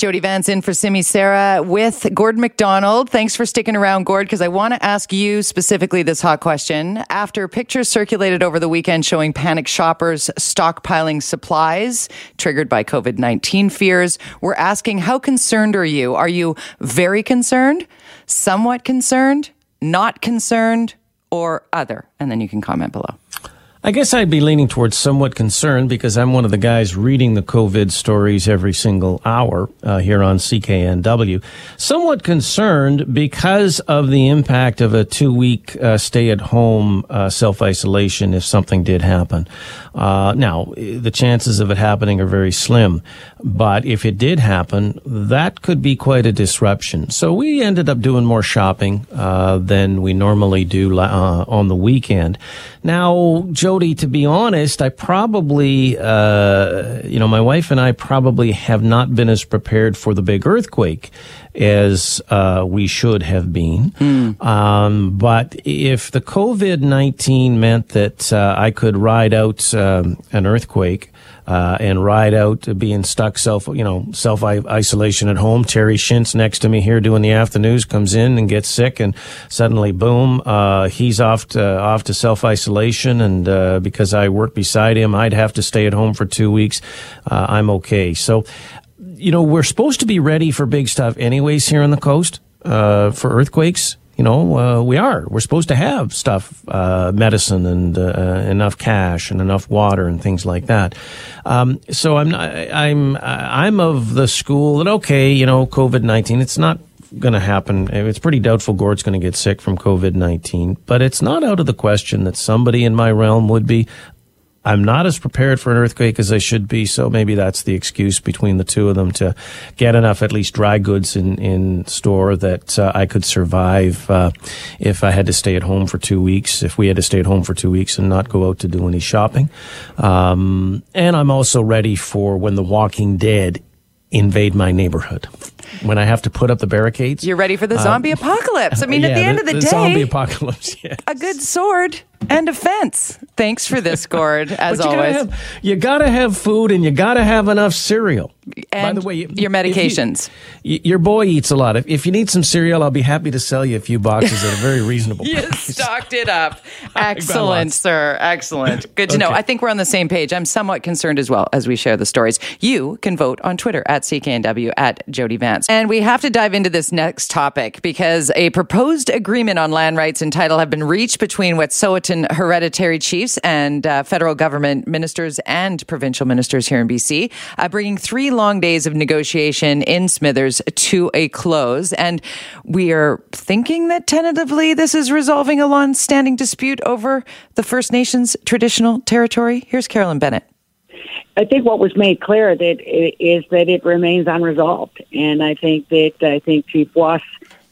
Jody Vance in for Simi Sara with Gord McDonald. Thanks for sticking around, Gord, because I want to ask you specifically this hot question. After pictures circulated over the weekend showing panic shoppers stockpiling supplies triggered by COVID 19 fears, we're asking how concerned are you? Are you very concerned, somewhat concerned, not concerned, or other? And then you can comment below. I guess I'd be leaning towards somewhat concerned because I'm one of the guys reading the COVID stories every single hour uh, here on CKNW. Somewhat concerned because of the impact of a two week uh, stay at home uh, self isolation if something did happen. Uh, now, the chances of it happening are very slim, but if it did happen, that could be quite a disruption. So we ended up doing more shopping uh, than we normally do uh, on the weekend. Now, Jody, to be honest, I probably, uh, you know, my wife and I probably have not been as prepared for the big earthquake as uh, we should have been. Mm. Um, but if the COVID 19 meant that uh, I could ride out um, an earthquake, uh, and ride out being stuck self, you know, self isolation at home. Terry Schintz next to me here doing the afternoons comes in and gets sick, and suddenly, boom, uh, he's off to, off to self isolation. And uh, because I work beside him, I'd have to stay at home for two weeks. Uh, I'm okay. So, you know, we're supposed to be ready for big stuff, anyways, here on the coast uh, for earthquakes you know, uh, we are. We're supposed to have stuff, uh, medicine and uh, enough cash and enough water and things like that. Um, so I'm not, I'm I'm of the school that okay, you know, COVID nineteen. It's not going to happen. It's pretty doubtful Gord's going to get sick from COVID nineteen, but it's not out of the question that somebody in my realm would be. I'm not as prepared for an earthquake as I should be, so maybe that's the excuse between the two of them to get enough, at least dry goods in, in store that uh, I could survive uh, if I had to stay at home for two weeks, if we had to stay at home for two weeks and not go out to do any shopping. Um, and I'm also ready for when The Walking Dead invade my neighborhood when I have to put up the barricades. You're ready for the zombie um, apocalypse. I mean, yeah, at the, the end of the, the day, zombie apocalypse. Yes. A good sword and a fence. Thanks for this, Gord. As you always, gotta have, you gotta have food and you gotta have enough cereal. And By the way, you, your medications. You, your boy eats a lot. If, if, you need some cereal, I'll be happy to sell you a few boxes at a very reasonable price. You stocked it up. Excellent, sir. Excellent. Good to okay. know. I think we're on the same page. I'm somewhat concerned as well as we share the stories. You can vote on Twitter at CKNW at Jody Vance. And we have to dive into this next topic because a proposed agreement on land rights and title have been reached between Wet'suwet'en hereditary chiefs and uh, federal government ministers and provincial ministers here in BC, uh, bringing three long days of negotiation in Smithers to a close. And we are thinking that tentatively this is resolving a long standing dispute over the First Nations traditional territory. Here's Carolyn Bennett. I think what was made clear that is that it remains unresolved, and I think that I think Chief Woos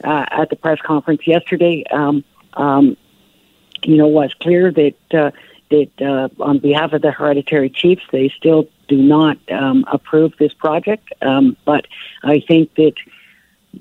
uh, at the press conference yesterday, um, um, you know, was clear that uh, that uh, on behalf of the hereditary chiefs, they still do not um, approve this project. Um, but I think that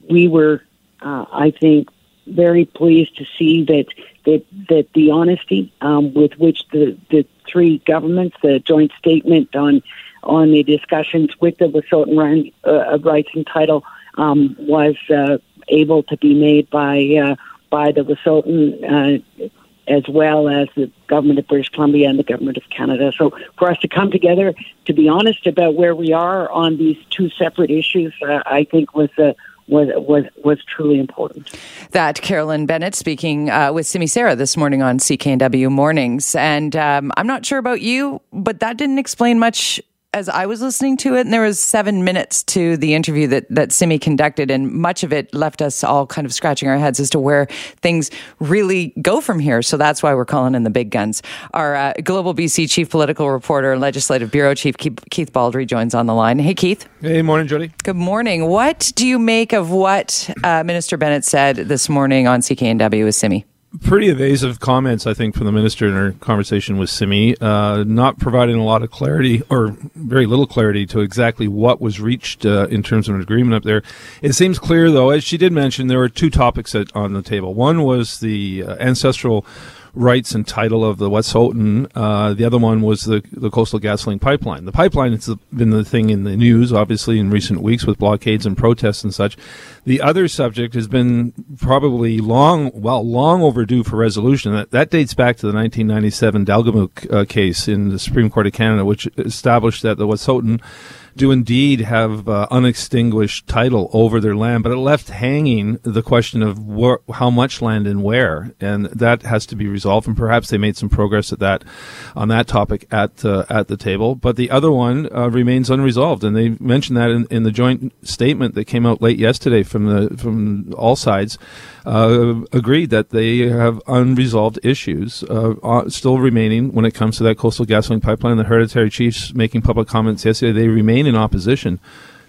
we were, uh, I think, very pleased to see that that that the honesty um, with which the the three governments, the joint statement on on the discussions with the Wet'suwet'en uh, rights and title um, was uh, able to be made by uh, by the Wet'suwet'en uh, as well as the government of British Columbia and the government of Canada. So for us to come together, to be honest about where we are on these two separate issues, uh, I think was a was was was truly important. That Carolyn Bennett speaking uh, with Simi Sara this morning on CKNW Mornings, and um, I'm not sure about you, but that didn't explain much as I was listening to it, and there was seven minutes to the interview that that Simi conducted, and much of it left us all kind of scratching our heads as to where things really go from here. So that's why we're calling in the big guns. Our uh, Global BC chief political reporter and legislative bureau chief Keith Baldry joins on the line. Hey, Keith. Hey, morning, Jody. Good morning. What do you make of what uh, Minister Bennett said this morning on CKNW with Simi? Pretty evasive comments, I think, from the minister in her conversation with Simi, uh, not providing a lot of clarity or very little clarity to exactly what was reached uh, in terms of an agreement up there. It seems clear, though, as she did mention, there were two topics on the table. One was the uh, ancestral rights and title of the Wet'suwet'en. Uh, the other one was the, the Coastal GasLink pipeline. The pipeline has been the thing in the news, obviously, in recent weeks with blockades and protests and such. The other subject has been probably long, well, long overdue for resolution. That, that dates back to the 1997 Delgamuukw uh, case in the Supreme Court of Canada, which established that the West Wet'suwet'en do indeed have uh, unextinguished title over their land, but it left hanging the question of wh- how much land and where, and that has to be resolved. And perhaps they made some progress at that on that topic at uh, at the table. But the other one uh, remains unresolved, and they mentioned that in, in, the joint statement that came out late yesterday from the from all sides. Uh, agreed that they have unresolved issues uh, uh, still remaining when it comes to that coastal GasLink pipeline. The hereditary chiefs making public comments yesterday. They remain in opposition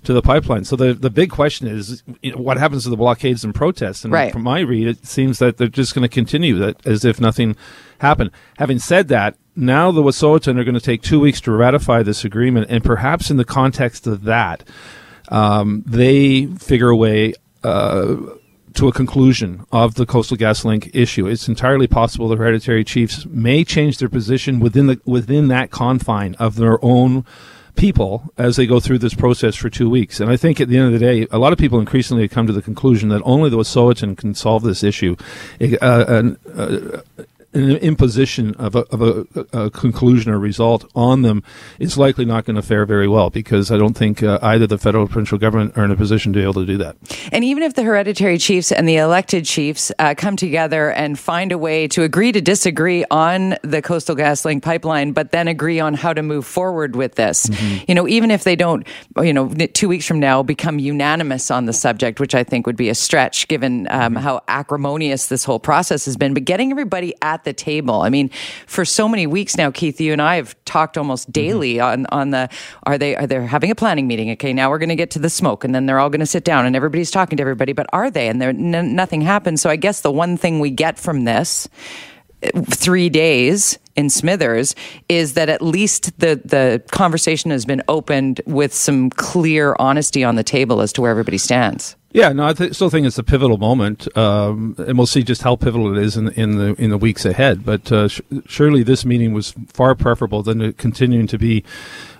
to the pipeline. So the the big question is, you know, what happens to the blockades and protests? And right. from my read, it seems that they're just going to continue that as if nothing happened. Having said that, now the Wet'suwet'en are going to take two weeks to ratify this agreement, and perhaps in the context of that, um, they figure a way. Uh, to a conclusion of the Coastal GasLink issue. It's entirely possible the hereditary chiefs may change their position within the within that confine of their own people as they go through this process for two weeks. And I think at the end of the day, a lot of people increasingly have come to the conclusion that only the Wet'suwet'en can solve this issue. Uh, uh, an imposition of a, of a, a, conclusion or result on them is likely not going to fare very well because I don't think uh, either the federal or provincial government are in a position to be able to do that. And even if the hereditary chiefs and the elected chiefs uh, come together and find a way to agree to disagree on the Coastal GasLink pipeline, but then agree on how to move forward with this, mm-hmm. you know, even if they don't, you know, two weeks from now become unanimous on the subject, which I think would be a stretch given um, mm-hmm. how acrimonious this whole process has been, but getting everybody at at the table. I mean, for so many weeks now, Keith, you and I have talked almost mm-hmm. daily mm-hmm. on on the are they are they having a planning meeting? Okay, now we're going to get to the smoke, and then they're all going to sit down, and everybody's talking to everybody. But are they? And there n- nothing happens. So I guess the one thing we get from this three days in Smithers is that at least the the conversation has been opened with some clear honesty on the table as to where everybody stands. Yeah, no, I th- still think it's a pivotal moment, um, and we'll see just how pivotal it is in, in the in the weeks ahead. But uh, sh- surely this meeting was far preferable than continuing to be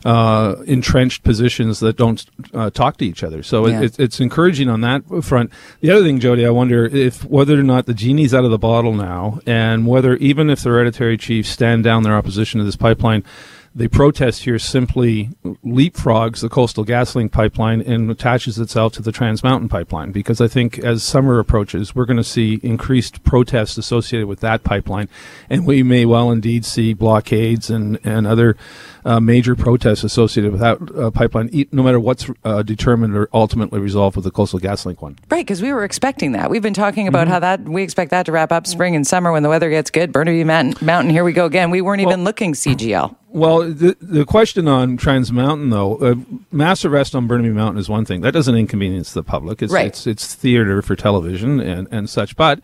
uh, entrenched positions that don't uh, talk to each other. So yeah. it, it's encouraging on that front. The other thing, Jody, I wonder if whether or not the genie's out of the bottle now, and whether even if the hereditary chiefs stand down their opposition to this pipeline the protest here simply leapfrogs the coastal GasLink pipeline and attaches itself to the Trans Mountain pipeline because I think as summer approaches, we're going to see increased protests associated with that pipeline, and we may well indeed see blockades and and other uh, major protests associated with that uh, pipeline, no matter what's uh, determined or ultimately resolved with the Coastal GasLink one. Right, because we were expecting that. We've been talking about mm-hmm. how that we expect that to wrap up spring and summer when the weather gets good. Burnaby Mountain, Mountain here we go again. We weren't well, even looking CGL. Well, the, the question on Trans Mountain, though, uh, mass arrest on Burnaby Mountain is one thing. That doesn't inconvenience the public. It's, right. it's, it's theater for television and, and such. But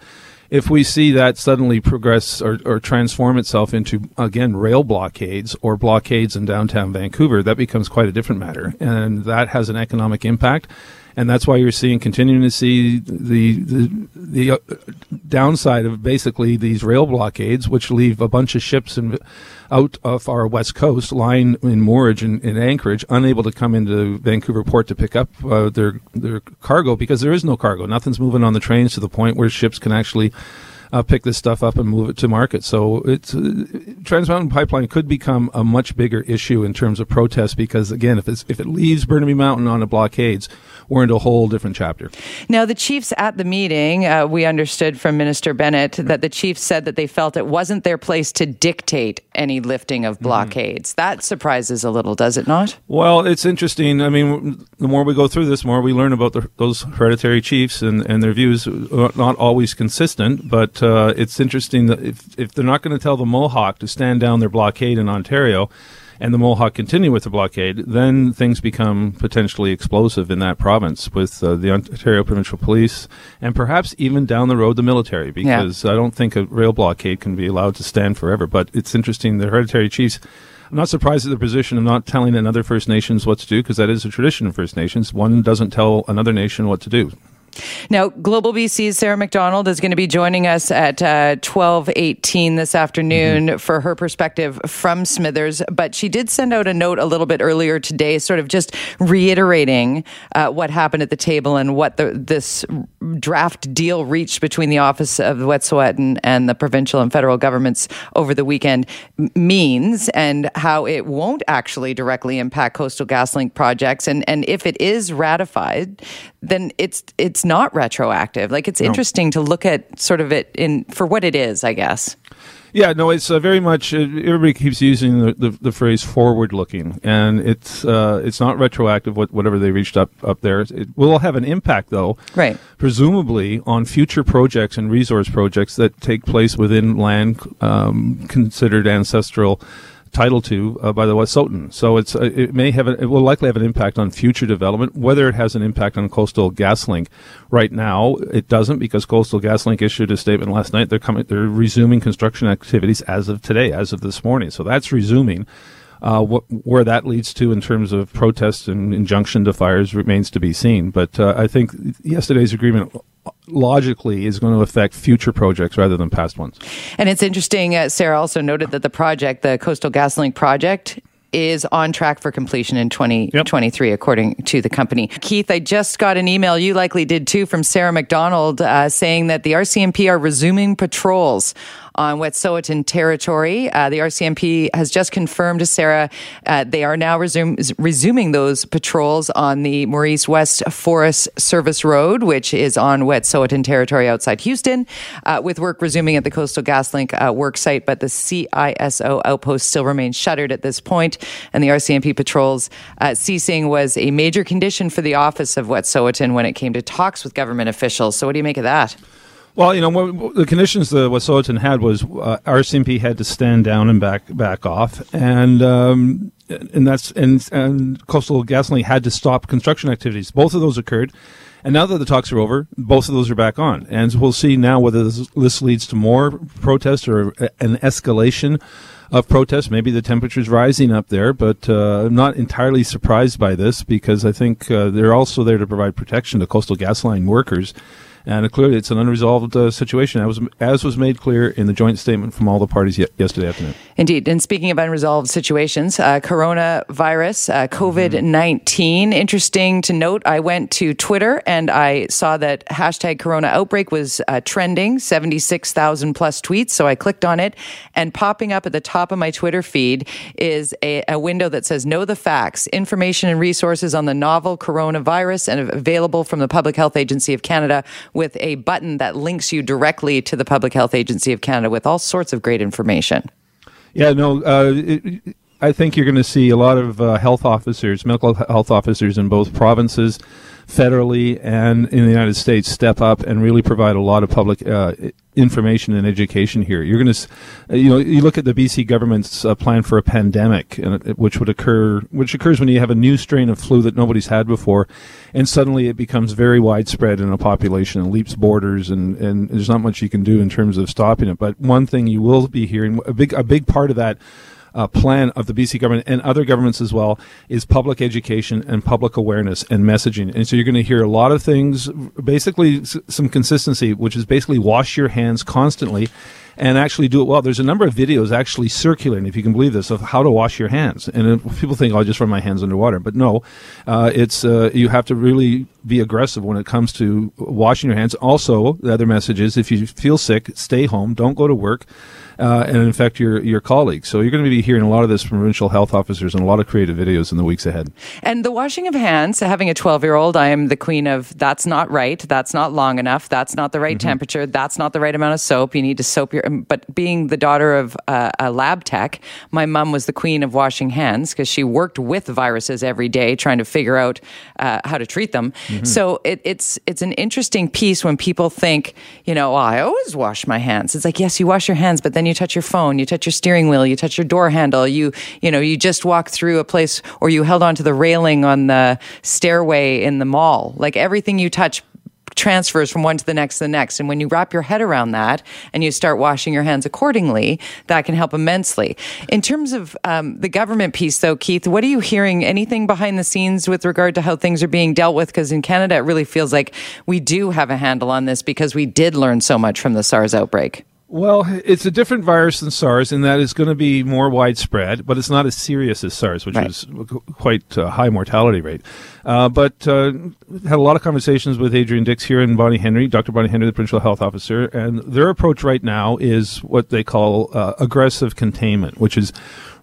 if we see that suddenly progress or, or transform itself into again rail blockades or blockades in downtown Vancouver, that becomes quite a different matter, and that has an economic impact and that's why you're seeing continuing to see the the, the uh, downside of basically these rail blockades, which leave a bunch of ships in, out of our west coast, lying in moorage in, in Anchorage, unable to come into Vancouver port to pick up uh, their their cargo because there is no cargo. Nothing's moving on the trains to the point where ships can actually uh, pick this stuff up and move it to market. So it's uh, Trans Mountain Pipeline could become a much bigger issue in terms of protest because again, if it's if it leaves Burnaby Mountain on a blockades, we're into a whole different chapter. Now, the chiefs at the meeting, uh, we understood from Minister Bennett that the chiefs said that they felt it wasn't their place to dictate any lifting of mm-hmm. blockades. Mm. That surprises a little, does it not? Well, it's interesting. I mean, the more we go through this, the more we learn about the, those hereditary chiefs and, and their views. Uh, not always consistent, but uh, it's interesting that if, if they're not going to tell the Mohawk to stand down their blockade in Ontario, and the Mohawk continue with the blockade, then things become potentially explosive in that province with uh, the Ontario Provincial Police and perhaps even down the road the military, because yeah. I don't think a rail blockade can be allowed to stand forever. But it's interesting, the hereditary chiefs. I'm not surprised at the position of not telling another First Nations what to do because that is a tradition of First Nations. One doesn't tell another nation what to do. Now, Global BC's Sarah McDonald is going to be joining us at uh, 1218 this afternoon mm-hmm. for her perspective from Smithers. But she did send out a note a little bit earlier today, sort of just reiterating uh, what happened at the table and what the, this draft deal reached between the Office of the Wet'suwet'en and the provincial and federal governments over the weekend means and how it won't actually directly impact coastal GasLink projects. And, and if it is ratified, then it's it's not retroactive. Like it's no. interesting to look at sort of it in for what it is, I guess. Yeah, no, it's uh, very much. Uh, everybody keeps using the, the, the phrase "forward-looking," and it's uh, it's not retroactive. What, whatever they reached up up there, it will have an impact, though. Right. Presumably on future projects and resource projects that take place within land um, considered ancestral title to uh, by the Wet'suwet'en. So it's uh, it may have a, it will likely have an impact on future development. Whether it has an impact on Coastal GasLink, right now it doesn't because Coastal GasLink issued a statement last night. They're coming. They're resuming construction activities as of today, as of this morning. So that's resuming. Uh, what, where that leads to in terms of protests and injunction to fires remains to be seen. But uh, I think yesterday's agreement logically is going to affect future projects rather than past ones. And it's interesting, uh, Sarah also noted that the project, the Coastal GasLink project, is on track for completion in 2023, yep. according to the company. Keith, I just got an email, you likely did too, from Sarah McDonald uh, saying that the RCMP are resuming patrols on Wet'suwet'en territory. Uh, the RCMP has just confirmed to Sarah uh, they are now resume, resuming those patrols on the Morice West Forest Service Road, which is on Wet'suwet'en territory outside Houston, uh, with work resuming at the Coastal GasLink uh, work site. But the CISO outpost still remains shuttered at this point, and the RCMP patrols uh, ceasing was a major condition for the office of Wet'suwet'en when it came to talks with government officials. So, what do you make of that? Well, you know, what, the conditions that Wet'suwet'en had was uh, RCMP had to stand down and back back off, and um, and that's and and Coastal GasLink had to stop construction activities. Both of those occurred, and now that the talks are over, both of those are back on, and we'll see now whether this, leads to more protests or an escalation of protests. Maybe the temperature's rising up there, but uh, I'm not entirely surprised by this because I think uh, they're also there to provide protection to coastal GasLink workers and clearly it's an unresolved uh, situation, as was, as was made clear in the joint statement from all the parties ye- yesterday afternoon. Indeed. And speaking of unresolved situations, uh, coronavirus, uh, COVID 19. Mm-hmm. Interesting to note, I went to Twitter and I saw that hashtag corona outbreak was uh, trending, 76,000 plus tweets. So I clicked on it, and popping up at the top of my Twitter feed is a, a window that says Know the Facts, information and resources on the novel coronavirus, and available from the Public Health Agency of Canada with a button that links you directly to the Public Health Agency of Canada with all sorts of great information. Yeah, no, uh, it, I think you're going to see a lot of uh, health officers, medical health officers in both provinces, federally, and in the United States step up and really provide a lot of public uh, information and education here. You're going to, you know, you look at the BC government's uh, plan for a pandemic, which would occur, which occurs when you have a new strain of flu that nobody's had before, and suddenly it becomes very widespread in a population and leaps borders, and, and there's not much you can do in terms of stopping it. But one thing you will be hearing, a big, a big part of that uh, plan of the BC government and other governments as well is public education and public awareness and messaging. And so you're going to hear a lot of things, basically s- some consistency, which is basically wash your hands constantly and actually do it well. There's a number of videos actually circulating, if you can believe this, of how to wash your hands. And people think, oh, I just run my hands underwater. But no, uh, it's uh, you have to really be aggressive when it comes to washing your hands. Also, the other message is if you feel sick, stay home, don't go to work uh, and infect your, your colleagues. So you're going to be hearing a lot of this from provincial health officers and a lot of creative videos in the weeks ahead. And the washing of hands, having a 12 year old, I am the queen of that's not right, that's not long enough, that's not the right mm-hmm. temperature, that's not the right amount of soap. You need to soap your. But being the daughter of uh, a lab tech, my mom was the queen of washing hands because she worked with viruses every day trying to figure out uh, how to treat them. Mm-hmm. So it, it's it's an interesting piece when people think, you know, oh, I always wash my hands. It's like yes, you wash your hands, but then you touch your phone, you touch your steering wheel, you touch your door handle, you, you know, you just walk through a place or you held onto the railing on the stairway in the mall. Like everything you touch transfers from one to the next to the next. And when you wrap your head around that and you start washing your hands accordingly, that can help immensely. In terms of um, the government piece, though, Keith, what are you hearing? Anything behind the scenes with regard to how things are being dealt with? Because in Canada, it really feels like we do have a handle on this because we did learn so much from the SARS outbreak. Well, it's a different virus than SARS in that it's going to be more widespread, but it's not as serious as SARS, which right. is quite a high mortality rate. Uh, but uh, had a lot of conversations with Adrian Dix here and Bonnie Henry, Dr. Bonnie Henry, the provincial health officer, and their approach right now is what they call uh, aggressive containment, which is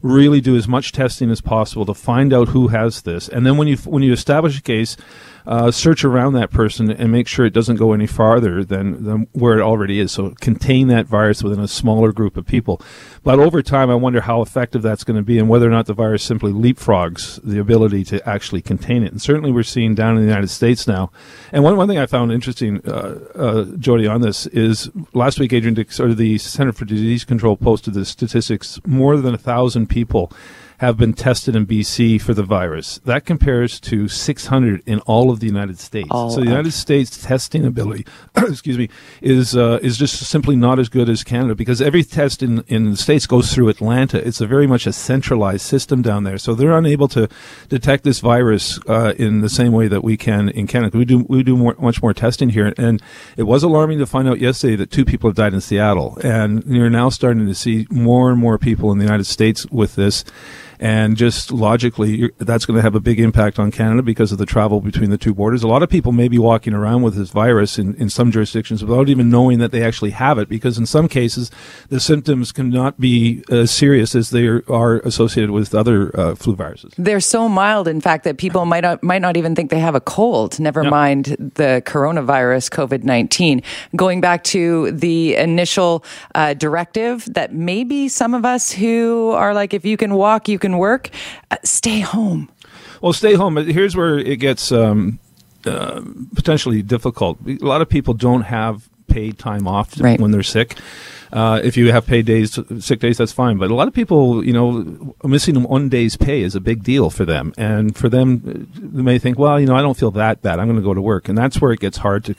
really do as much testing as possible to find out who has this, and then when you when you establish a case uh, search around that person and make sure it doesn't go any farther than, than where it already is. So contain that virus within a smaller group of people. But over time, I wonder how effective that's going to be and whether or not the virus simply leapfrogs the ability to actually contain it. And certainly we're seeing down in the United States now. And one, one thing I found interesting, uh, uh, Jody, on this is last week, Adrian Dix, or the Center for Disease Control posted the statistics more than a thousand people have been tested in BC for the virus. That compares to 600 in all of the United States. so the United States testing ability, excuse me, is uh, is just simply not as good as Canada because every test in in the states goes through Atlanta. It's a very much a centralized system down there, so they're unable to detect this virus uh, in the same way that we can in Canada. We do we do more, much more testing here, and it was alarming to find out yesterday that two people have died in Seattle, and you're now starting to see more and more people in the United States with this and just logically, that's going to have a big impact on Canada because of the travel between the two borders. A lot of people may be walking around with this virus in, in some jurisdictions without even knowing that they actually have it, because in some cases, the symptoms cannot be as serious as they are associated with other uh, flu viruses. They're so mild, in fact, that people might not, might not even think they have a cold, never mind the coronavirus, COVID 19. Going back to the initial uh, directive that maybe some of us who are like, if you can walk, you can can work, uh, stay home. Well, stay home. Here's where it gets um, uh, potentially difficult. A lot of people don't have paid time off right. when they're sick. Uh, if you have paid days, sick days, that's fine. But a lot of people, you know, missing one day's pay is a big deal for them. And for them, they may think, well, you know, I don't feel that bad. I'm going to go to work. And that's where it gets hard to,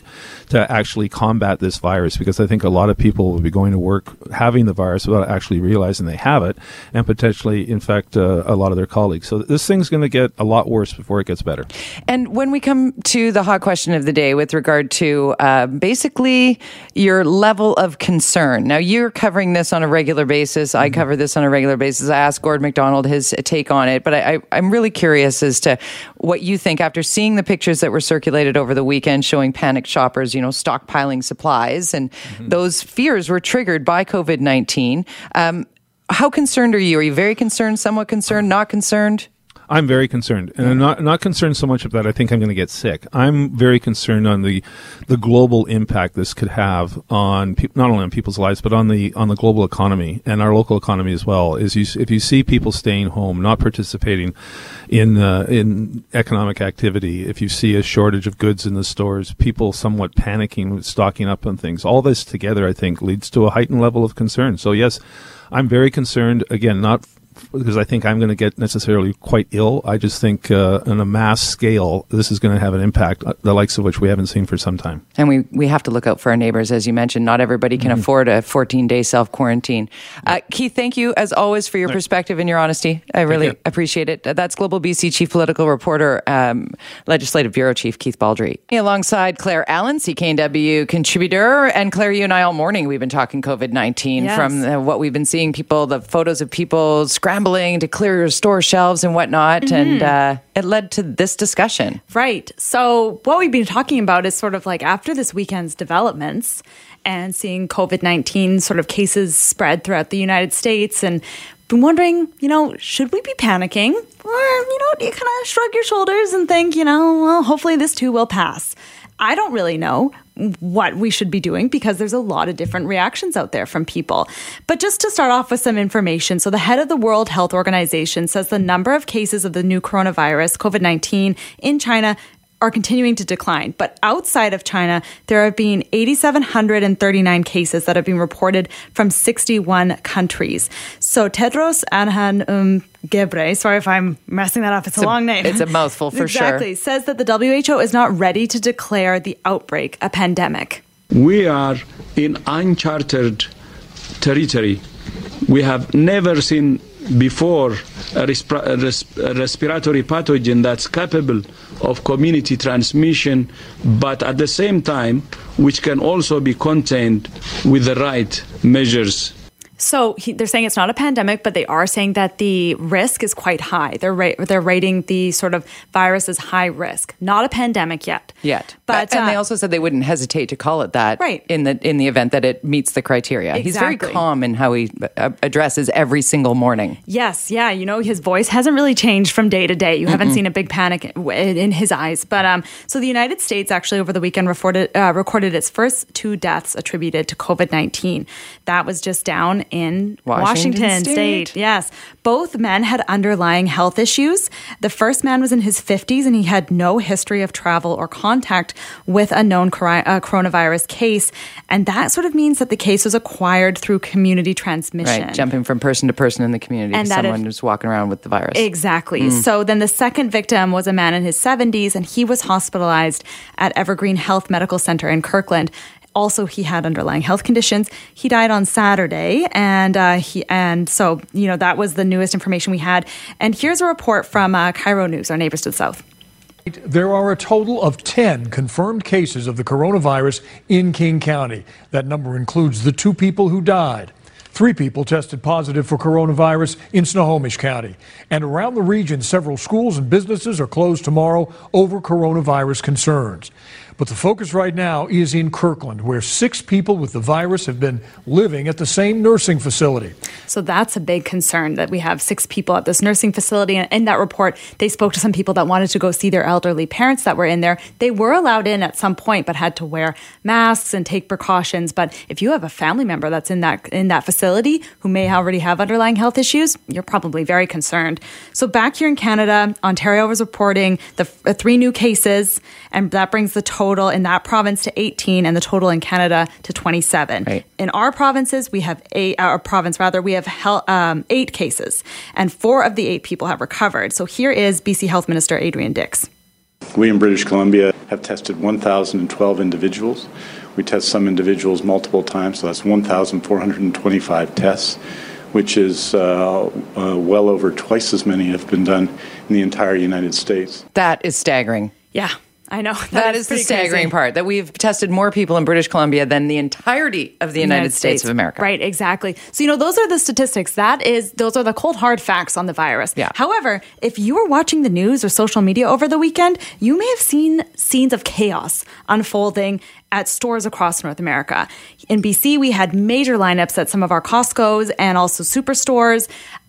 to actually combat this virus because I think a lot of people will be going to work having the virus without actually realizing they have it and potentially infect uh, a lot of their colleagues. So this thing's going to get a lot worse before it gets better. And when we come to the hot question of the day with regard to uh, basically your level of concern. Now, you're covering this on a regular basis. I mm-hmm. cover this on a regular basis. I asked Gord McDonald his take on it, but I, I, am really curious as to what you think after seeing the pictures that were circulated over the weekend showing panicked shoppers, you know, stockpiling supplies, and mm-hmm. those fears were triggered by COVID 19. Um, how concerned are you? Are you very concerned, somewhat concerned, not concerned? I'm very concerned, and I'm not not concerned so much of that. I think I'm going to get sick. I'm very concerned on the the global impact this could have on pe- not only on people's lives, but on the on the global economy and our local economy as well. Is you if you see people staying home, not participating in uh, in economic activity, if you see a shortage of goods in the stores, people somewhat panicking, stocking up on things, all this together, I think, leads to a heightened level of concern. So yes. I'm very concerned. Again, not because I think I'm going to get necessarily quite ill. I just think uh, on a mass scale, this is going to have an impact, uh, the likes of which we haven't seen for some time. And we, we have to look out for our neighbors, as you mentioned. Not everybody can mm-hmm. afford a 14 day self quarantine. Uh, Keith, thank you as always for your perspective and your honesty. I really appreciate it. That's Global BC Chief Political Reporter, um, Legislative Bureau Chief Keith Baldry. Alongside Claire Allen, CKNW contributor. And Claire, you and I all morning, we've been talking COVID 19 yes. from uh, what we've been seeing people, the photos of people scrambling to clear your store shelves and whatnot. Mm-hmm. And uh, it led to this discussion. Right. So, what we've been talking about is sort of like after this weekend's developments and seeing COVID 19 sort of cases spread throughout the United States and been wondering, you know, should we be panicking? Or, you know, you kind of shrug your shoulders and think, you know, well, hopefully this too will pass? I don't really know what we should be doing because there's a lot of different reactions out there from people. But just to start off with some information. So, the head of the World Health Organization says the number of cases of the new coronavirus, COVID 19, in China are continuing to decline. But outside of China, there have been 8,739 cases that have been reported from 61 countries. So Tedros Adhanom um, Gebre, sorry if I'm messing that up, it's, it's a, long name. It's a mouthful for exactly, sure. Says that the WHO is not ready to declare the outbreak a pandemic. We are in uncharted territory. We have never seen before a, resp- a, res- a, respiratory pathogen that's capable of community transmission, but at the same time, which can also be contained with the right measures so he, they're saying it's not a pandemic, but they are saying that the risk is quite high. They're ra- they're rating the sort of virus as high risk, not a pandemic yet. Yet, but and uh, they also said they wouldn't hesitate to call it that, right. In the in the event that it meets the criteria. Exactly. He's very calm in how he uh, addresses every single morning. Yes, yeah. You know, his voice hasn't really changed from day to day. You Mm-mm. haven't seen a big panic in his eyes. But um, so the United States actually over the weekend reported uh, recorded its first two deaths attributed to COVID nineteen. That was just down in Washington, Washington State. State. Yes. Both men had underlying health issues. The first man was in his 50s and he had no history of travel or contact with a known uh, coronavirus case. And that sort of means that the case was acquired through community transmission. Right, jumping from person to person in the community. And someone if, who's walking around with the virus. Exactly. Mm. So then the second victim was a man in his 70s and he was hospitalized at Evergreen Health Medical Center in Kirkland also he had underlying health conditions. He died on Saturday, and uh, he and so you know that was the newest information we had. And here's a report from uh, KIRO News, our neighbors to the south. There are a total of 10 confirmed cases of the coronavirus in King County. That number includes the two people who died. Three people tested positive for coronavirus in Snohomish County. And around the region, several schools and businesses are closed tomorrow over coronavirus concerns. But the focus right now is in Kirkland, where six people with the virus have been living at the same nursing facility. So that's a big concern that we have six people at this nursing facility. And in that report, they spoke to some people that wanted to go see their elderly parents that were in there. They were allowed in at some point, but had to wear masks and take precautions. But if you have a family member that's in that in that facility who may already have underlying health issues, you're probably very concerned. So back here in Canada, Ontario was reporting the uh, three new cases, and that brings the total total in that province to 18 and the total in Canada to 27. Right. In our provinces, we have eight, our province rather, we have hel- um, eight cases and four of the eight people have recovered. So here is BC Health Minister Adrian Dix. We in British Columbia have tested 1,012 individuals. We test some individuals multiple times, so that's 1,425 tests, which is uh, uh, well over twice as many have been done in the entire United States. That is staggering. Yeah. I know. that, that is, is the staggering crazy. part that we've tested more people in British Columbia than the entirety of the United, United States. States. of America. Right, exactly. So, you know, those are the statistics. That is, those are the cold, hard facts on the virus. Yeah. However, if you were watching the news or social media over the weekend, you may have seen scenes of chaos unfolding at stores across North America. In BC, we had major lineups at some of our Costco's and also superstores.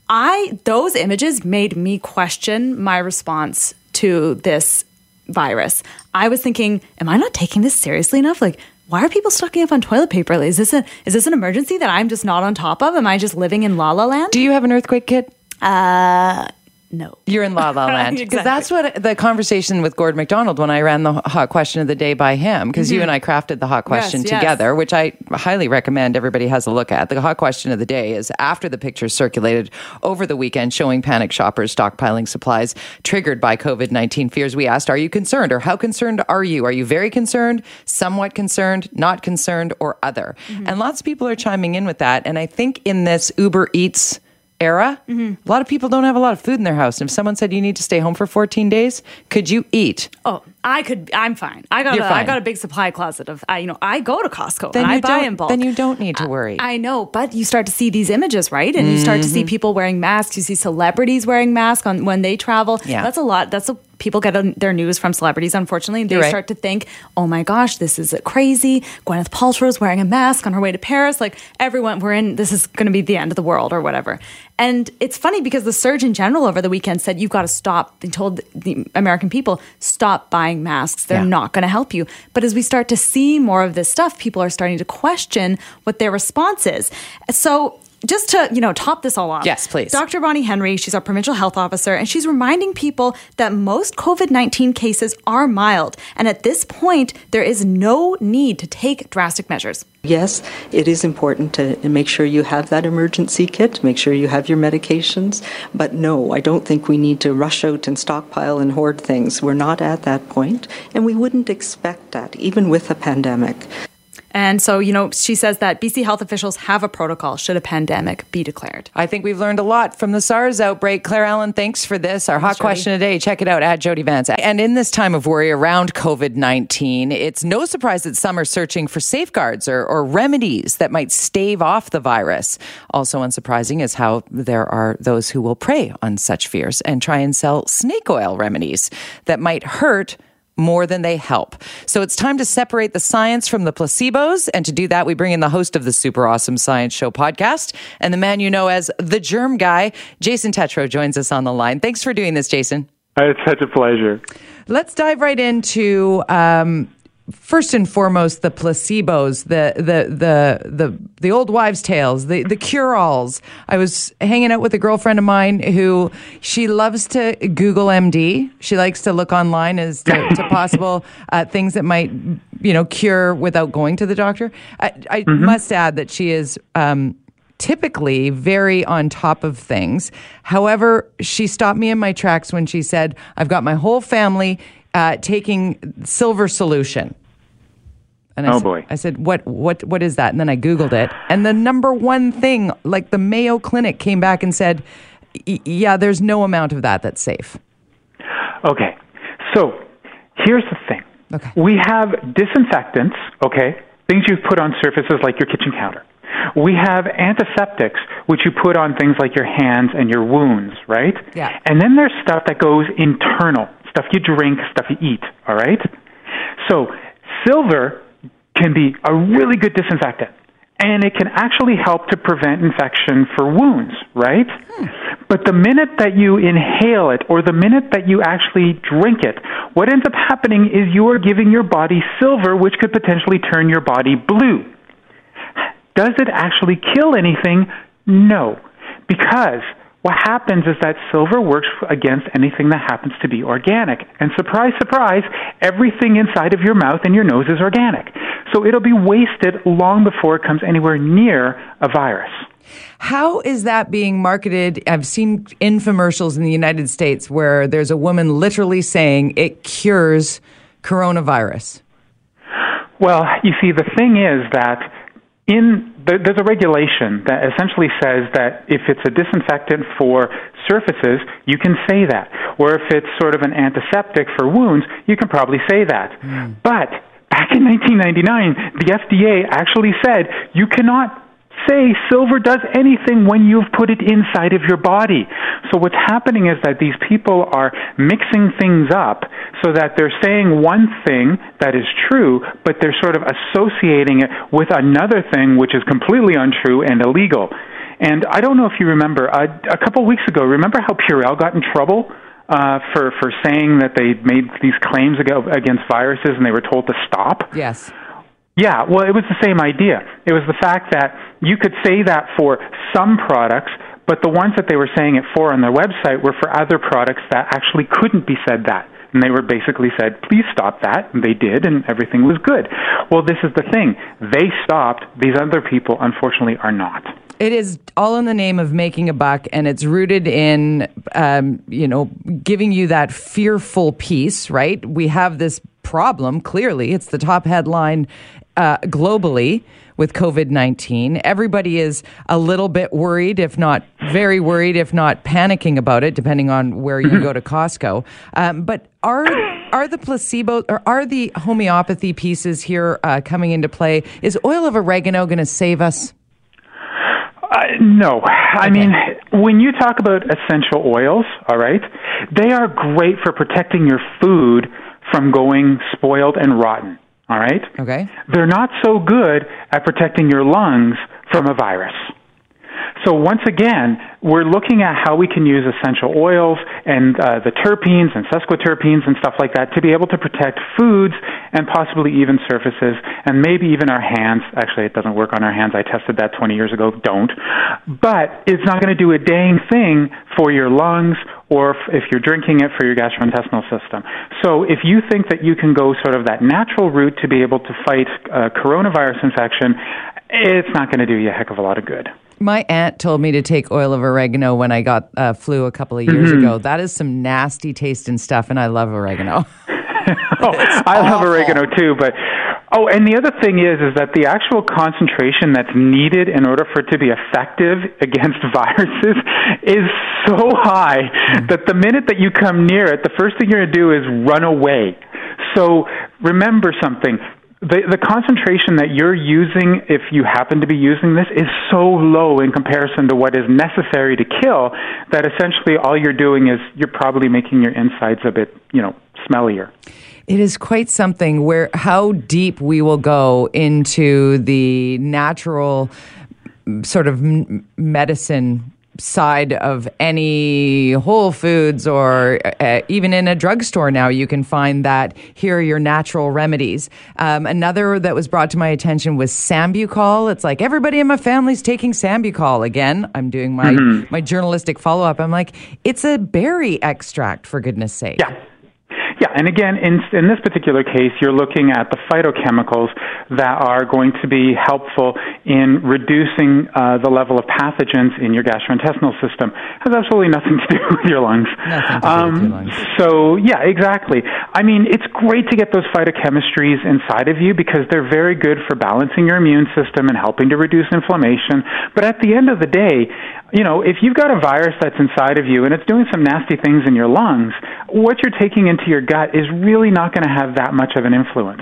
I, those images made me question my response to this virus. I was thinking, am I not taking this seriously enough? Like, why are people stocking up on toilet paper? Is this a is this an emergency that I'm just not on top of? Am I just living in la la land? Do you have an earthquake kit? Uh no. You're in La La Land. Because exactly. that's what the conversation with Gord McDonald when I ran the hot question of the day by him, because mm-hmm. you and I crafted the hot question yes, together, yes. which I highly recommend everybody has a look at. The hot question of the day is after the pictures circulated over the weekend showing panic shoppers stockpiling supplies triggered by COVID 19 fears, we asked, Are you concerned or how concerned are you? Are you very concerned, somewhat concerned, not concerned, or other? Mm-hmm. And lots of people are chiming in with that. And I think in this Uber Eats, era, mm-hmm. a lot of people don't have a lot of food in their house. And if someone said you need to stay home for 14 days, could you eat? Oh, I could. I'm fine. I got. You're a, fine. I got a big supply closet of. I, you know, I go to Costco then and I buy in bulk. Then you don't need to worry. I, I, know, but you start to see these images, right? And mm-hmm. you start to see mm-hmm. people wearing masks. You see celebrities wearing masks on when they travel. Yeah, that's a lot. That's a people get their news from celebrities. Unfortunately, they right. start to think, "Oh my gosh, this is crazy." Gwyneth Paltrow is wearing a mask on her way to Paris. Like everyone, we're in. This is going to be the end of the world or whatever. And it's funny because the Surgeon General over the weekend said you've got to stop. They told the American people stop buying masks. They're yeah. not going to help you. But as we start to see more of this stuff, people are starting to question what their response is. So just to, you know, top this all off. Yes, please. Dr. Bonnie Henry, she's our provincial health officer, and she's reminding people that most COVID 19 cases are mild. And at this point, there is no need to take drastic measures. Yes, it is important to make sure you have that emergency kit, make sure you have your medications. But no, I don't think we need to rush out and stockpile and hoard things. We're not at that point, and we wouldn't expect that, even with a pandemic. And so, you know, she says that BC health officials have a protocol should a pandemic be declared. I think we've learned a lot from the SARS outbreak. Claire Allen, thanks for this. Our hot question today. Check it out at Jody Vance. And in this time of worry around COVID 19, it's no surprise that some are searching for safeguards or, or remedies that might stave off the virus. Also unsurprising is how there are those who will prey on such fears and try and sell snake oil remedies that might hurt more than they help. So it's time to separate the science from the placebos. And to do that, we bring in the host of the Super Awesome Science Show podcast and the man you know as the germ guy, Jason Tetro, joins us on the line. Thanks for doing this, Jason. It's such a pleasure. Let's dive right into um, first and foremost the placebos, the the the the the old wives' tales, the the cure-alls. I was hanging out with a girlfriend of mine who she loves to Google MD. She likes to look online as to, to possible uh, things that might you know cure without going to the doctor. I, I mm-hmm. must add that she is. Um, typically very on top of things. However, she stopped me in my tracks when she said, I've got my whole family uh, taking silver solution. And I oh said, boy! I said, "What? What? What is that?" And then I googled it, and the number one thing, like the Mayo Clinic, came back and said, "Yeah, there's no amount of that that's safe." Okay, so here's the thing. Okay. We have disinfectants. Okay, things you put on surfaces like your kitchen counter. We have antiseptics, which you put on things like your hands and your wounds, right? Yeah. And then there's stuff that goes internal, stuff you drink, stuff you eat, all right? So silver can be a really good disinfectant. And it can actually help to prevent infection for wounds, right? Hmm. But the minute that you inhale it or the minute that you actually drink it, what ends up happening is you are giving your body silver, which could potentially turn your body blue. Does it actually kill anything? No. Because what happens is that silver works against anything that happens to be organic. And surprise, surprise, everything inside of your mouth and your nose is organic. So it'll be wasted long before it comes anywhere near a virus. How is that being marketed? I've seen infomercials in the United States where there's a woman literally saying it cures coronavirus. Well, you see, the thing is that in there's a regulation that essentially says that if it's a disinfectant for surfaces, you can say that. Or if it's sort of an antiseptic for wounds, you can probably say that. Mm. But back in 1999, the FDA actually said you cannot say silver does anything when you've put it inside of your body. So what's happening is that these people are mixing things up so that they're saying one thing that is true, but they're sort of associating it with another thing which is completely untrue and illegal. And I don't know if you remember, a couple weeks ago, remember how Purell got in trouble? Uh, for for saying that they made these claims against viruses and they were told to stop. Yes. Yeah, well, it was the same idea. It was the fact that you could say that for some products, but the ones that they were saying it for on their website were for other products that actually couldn't be said that. And they were basically said, please stop that. And they did, and everything was good. Well, this is the thing. They stopped. These other people, unfortunately, are not. It is all in the name of making a buck, and it's rooted in, um, you know, giving you that fearful peace, right? We have this problem, clearly. It's the top headline uh, globally with COVID 19. Everybody is a little bit worried, if not very worried, if not panicking about it, depending on where you go to Costco. Um, but are are the placebo or are the homeopathy pieces here uh, coming into play? Is oil of oregano going to save us? Uh, no. I mean, when you talk about essential oils, all right, they are great for protecting your food from going spoiled and rotten. All right? Okay. They're not so good at protecting your lungs from a virus. So once again, we're looking at how we can use essential oils and uh, the terpenes and sesquiterpenes and stuff like that to be able to protect foods and possibly even surfaces and maybe even our hands. Actually, it doesn't work on our hands. I tested that 20 years ago. Don't. But it's not going to do a dang thing for your lungs or if you're drinking it for your gastrointestinal system. So if you think that you can go sort of that natural route to be able to fight uh, coronavirus infection, it's not going to do you a heck of a lot of good. My aunt told me to take oil of oregano when I got uh, flu a couple of years mm-hmm. ago. That is some nasty tasting stuff, and I love oregano. oh, I love oregano too, but oh, and the other thing is, is that the actual concentration that's needed in order for it to be effective against viruses is so high mm. that the minute that you come near it, the first thing you're going to do is run away. So remember something the, the concentration that you're using, if you happen to be using this, is so low in comparison to what is necessary to kill that essentially all you're doing is you're probably making your insides a bit, you know, smellier. It is quite something where how deep we will go into the natural sort of medicine side of any Whole Foods or uh, even in a drugstore now, you can find that here are your natural remedies. Um, another that was brought to my attention was Sambucol. It's like everybody in my family's taking Sambucol. Again, I'm doing my, mm-hmm. my journalistic follow up. I'm like, it's a berry extract, for goodness sake. Yeah. Yeah, and again, in, in this particular case, you're looking at the phytochemicals that are going to be helpful in reducing uh, the level of pathogens in your gastrointestinal system. It has absolutely nothing to do with your lungs. Um, with your lungs. So, yeah, exactly. I mean, it's great to get those phytochemistries inside of you because they're very good for balancing your immune system and helping to reduce inflammation. But at the end of the day, you know, if you've got a virus that's inside of you and it's doing some nasty things in your lungs, what you're taking into your gut is really not going to have that much of an influence.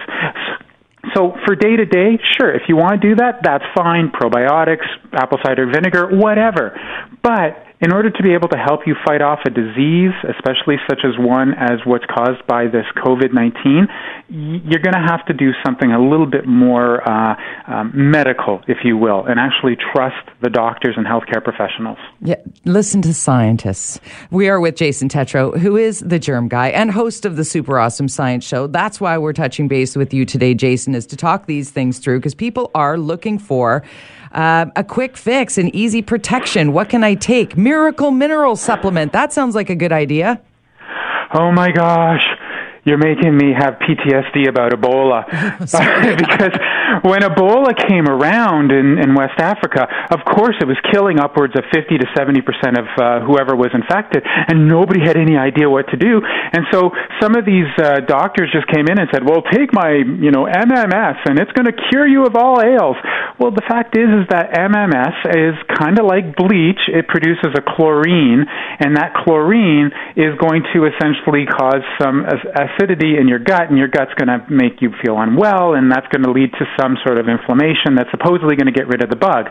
So for day to day, sure, if you want to do that, that's fine. Probiotics, apple cider vinegar, whatever. But in order to be able to help you fight off a disease, especially such as one as what's caused by this COVID 19, you're going to have to do something a little bit more uh, um, medical, if you will, and actually trust the doctors and healthcare professionals. Yeah, listen to scientists. We are with Jason Tetro, who is the germ guy and host of the Super Awesome Science Show. That's why we're touching base with you today, Jason, is to talk these things through because people are looking for uh, a quick fix, an easy protection. What can I take? Miracle Mineral Supplement. That sounds like a good idea. Oh my gosh you're making me have PTSD about Ebola. because when Ebola came around in, in West Africa, of course it was killing upwards of 50 to 70 percent of uh, whoever was infected, and nobody had any idea what to do. And so some of these uh, doctors just came in and said, "Well, take my, you know, MMS, and it's going to cure you of all ails." Well, the fact is, is that MMS is kind of like bleach. It produces a chlorine, and that chlorine is going to essentially cause some acidity in your gut, and your gut's going to make you feel unwell, and that's going to lead to some sort of inflammation that's supposedly going to get rid of the bug.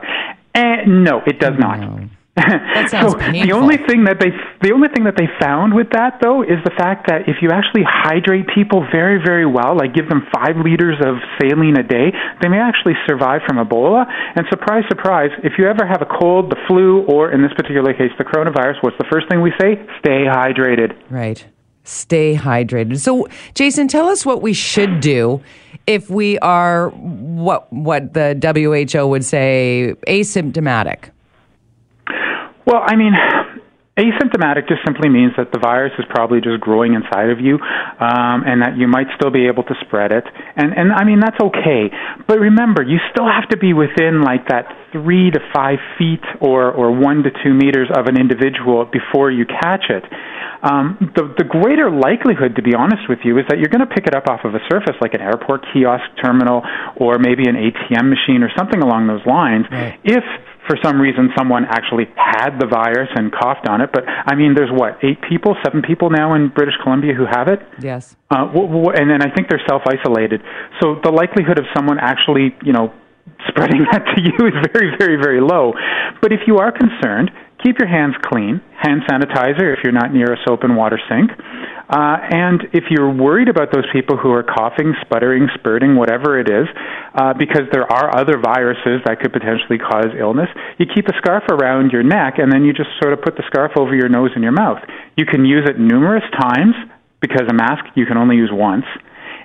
And no, it does not. No. That sounds so painful. the only thing that they the only thing that they found with that though is the fact that if you actually hydrate people very very well, like give them five liters of saline a day, they may actually survive from Ebola. And surprise surprise, if you ever have a cold, the flu, or in this particular case the coronavirus, what's the first thing we say? Stay hydrated. Right. Stay hydrated. So, Jason, tell us what we should do if we are what what the WHO would say asymptomatic. Well, I mean, asymptomatic just simply means that the virus is probably just growing inside of you, um, and that you might still be able to spread it. And and I mean that's okay. But remember, you still have to be within like that three to five feet or or one to two meters of an individual before you catch it um, the, the greater likelihood, to be honest with you, is that you're going to pick it up off of a surface like an airport kiosk terminal or maybe an ATM machine or something along those lines. Right. If for some reason someone actually had the virus and coughed on it. But I mean, there's what eight people, seven people now in British Columbia who have it. Yes. Uh, and then I think they're self isolated. So the likelihood of someone actually, you know, spreading that to you is very, very, very low. But if you are concerned, keep your hands clean, hand sanitizer if you're not near a soap and water sink. Uh, and if you're worried about those people who are coughing, sputtering, spurting, whatever it is, uh, because there are other viruses that could potentially cause illness, you keep a scarf around your neck and then you just sort of put the scarf over your nose and your mouth. You can use it numerous times because a mask you can only use once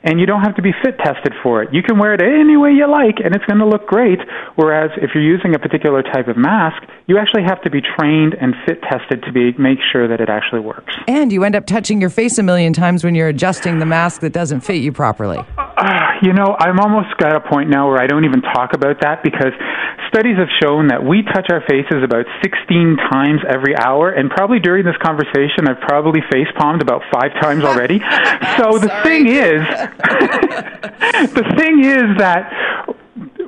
and you don't have to be fit tested for it. You can wear it any way you like, and it's going to look great. Whereas if you're using a particular type of mask, you actually have to be trained and fit tested to be make sure that it actually works. And you end up touching your face a million times when you're adjusting the mask that doesn't fit you properly. Uh, you know, I'm almost got a point now where I don't even talk about that because studies have shown that we touch our faces about 16 times every hour, and probably during this conversation, I've probably face palmed about five times already. so the thing is, the thing is that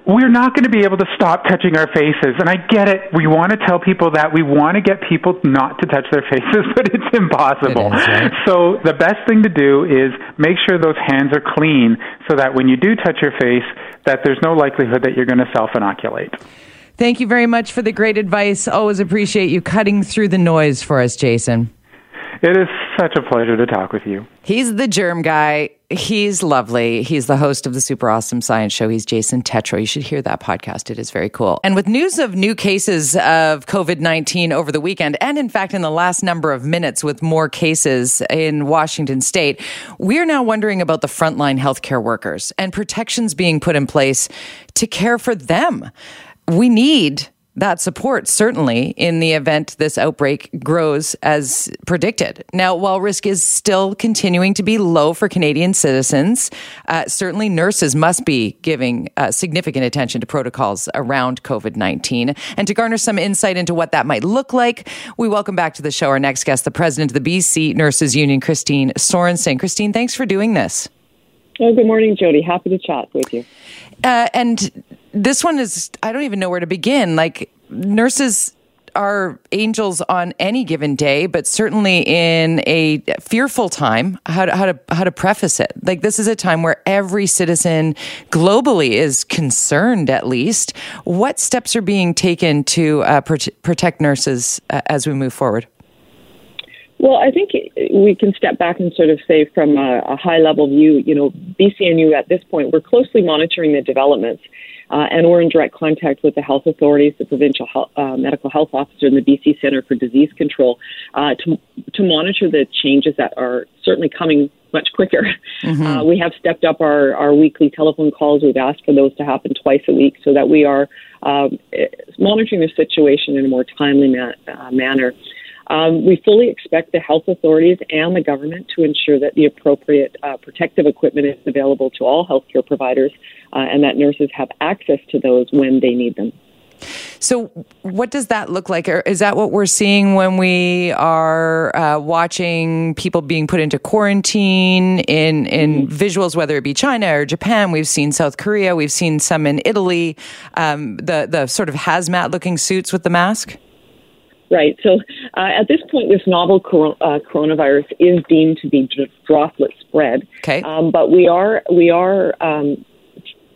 we're not going to be able to stop touching our faces. And I get it. We want to tell people that. We want to get people not to touch their faces, but it's impossible. It is, right? So the best thing to do is make sure those hands are clean so that when you do touch your face, that there's no likelihood that you're going to self-inoculate. Thank you very much for the great advice. Always appreciate you cutting through the noise for us, Jason. It is such a pleasure to talk with you. He's the germ guy. He's lovely. He's the host of the Super Awesome Science Show. He's Jason Tetro. You should hear that podcast. It is very cool. And with news of new cases of COVID 19 over the weekend, and in fact, in the last number of minutes with more cases in Washington state, we are now wondering about the frontline healthcare workers and protections being put in place to care for them. We need that support, certainly, in the event this outbreak grows as predicted. Now, while risk is still continuing to be low for Canadian citizens, uh, certainly nurses must be giving uh, significant attention to protocols around COVID 19. And to garner some insight into what that might look like, we welcome back to the show our next guest, the president of the BC Nurses Union, Christine Sorensen. Christine, thanks for doing this. Oh, good morning, Jody. Happy to chat with you. Uh, and this one is, I don't even know where to begin. Like, nurses are angels on any given day, but certainly in a fearful time, how to, how to, how to preface it. Like this is a time where every citizen globally is concerned, at least. What steps are being taken to uh, protect nurses uh, as we move forward? Well, I think we can step back and sort of say from a, a high level view, you know, BCNU at this point, we're closely monitoring the developments uh, and we're in direct contact with the health authorities, the provincial health, uh, medical health officer, and the BC Centre for Disease Control uh, to, to monitor the changes that are certainly coming much quicker. Mm-hmm. Uh, we have stepped up our, our weekly telephone calls. We've asked for those to happen twice a week so that we are um, monitoring the situation in a more timely ma- uh, manner. Um, we fully expect the health authorities and the government to ensure that the appropriate uh, protective equipment is available to all healthcare providers uh, and that nurses have access to those when they need them. So, what does that look like? Is that what we're seeing when we are uh, watching people being put into quarantine in in mm-hmm. visuals, whether it be China or Japan? We've seen South Korea. We've seen some in Italy. Um, the the sort of hazmat looking suits with the mask. Right. So uh, at this point, this novel cor- uh, coronavirus is deemed to be droplet spread. Okay. Um, but we are we are um,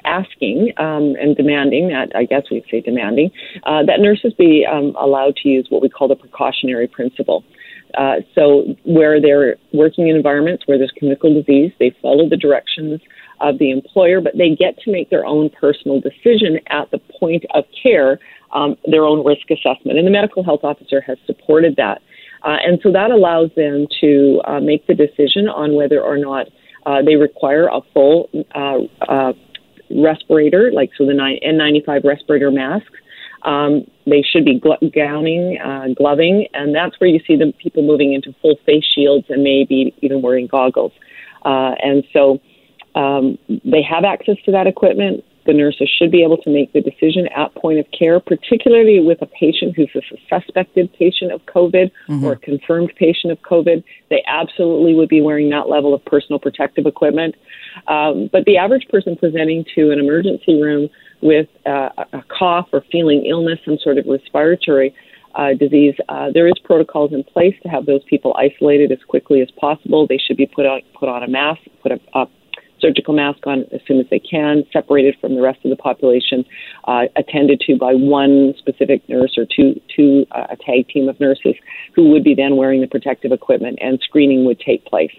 asking um, and demanding that I guess we'd say demanding uh, that nurses be um, allowed to use what we call the precautionary principle. Uh, so where they're working in environments where there's communicable disease, they follow the directions of the employer, but they get to make their own personal decision at the point of care um, their own risk assessment. And the medical health officer has supported that. Uh, and so that allows them to uh, make the decision on whether or not uh, they require a full uh, uh, respirator, like so the N95 respirator masks. Um, they should be gl- gowning, uh, gloving, and that's where you see the people moving into full face shields and maybe even wearing goggles. and so um, they have access to that equipment the nurses should be able to make the decision at point of care, particularly with a patient who's a suspected patient of COVID mm-hmm. or a confirmed patient of COVID. They absolutely would be wearing that level of personal protective equipment. Um, but the average person presenting to an emergency room with uh, a cough or feeling illness, some sort of respiratory uh, disease, uh, there is protocols in place to have those people isolated as quickly as possible. They should be put on put on a mask, put a, a surgical mask on as soon as they can, separated from the rest of the population, uh, attended to by one specific nurse or two, two uh, a tag team of nurses who would be then wearing the protective equipment, and screening would take place.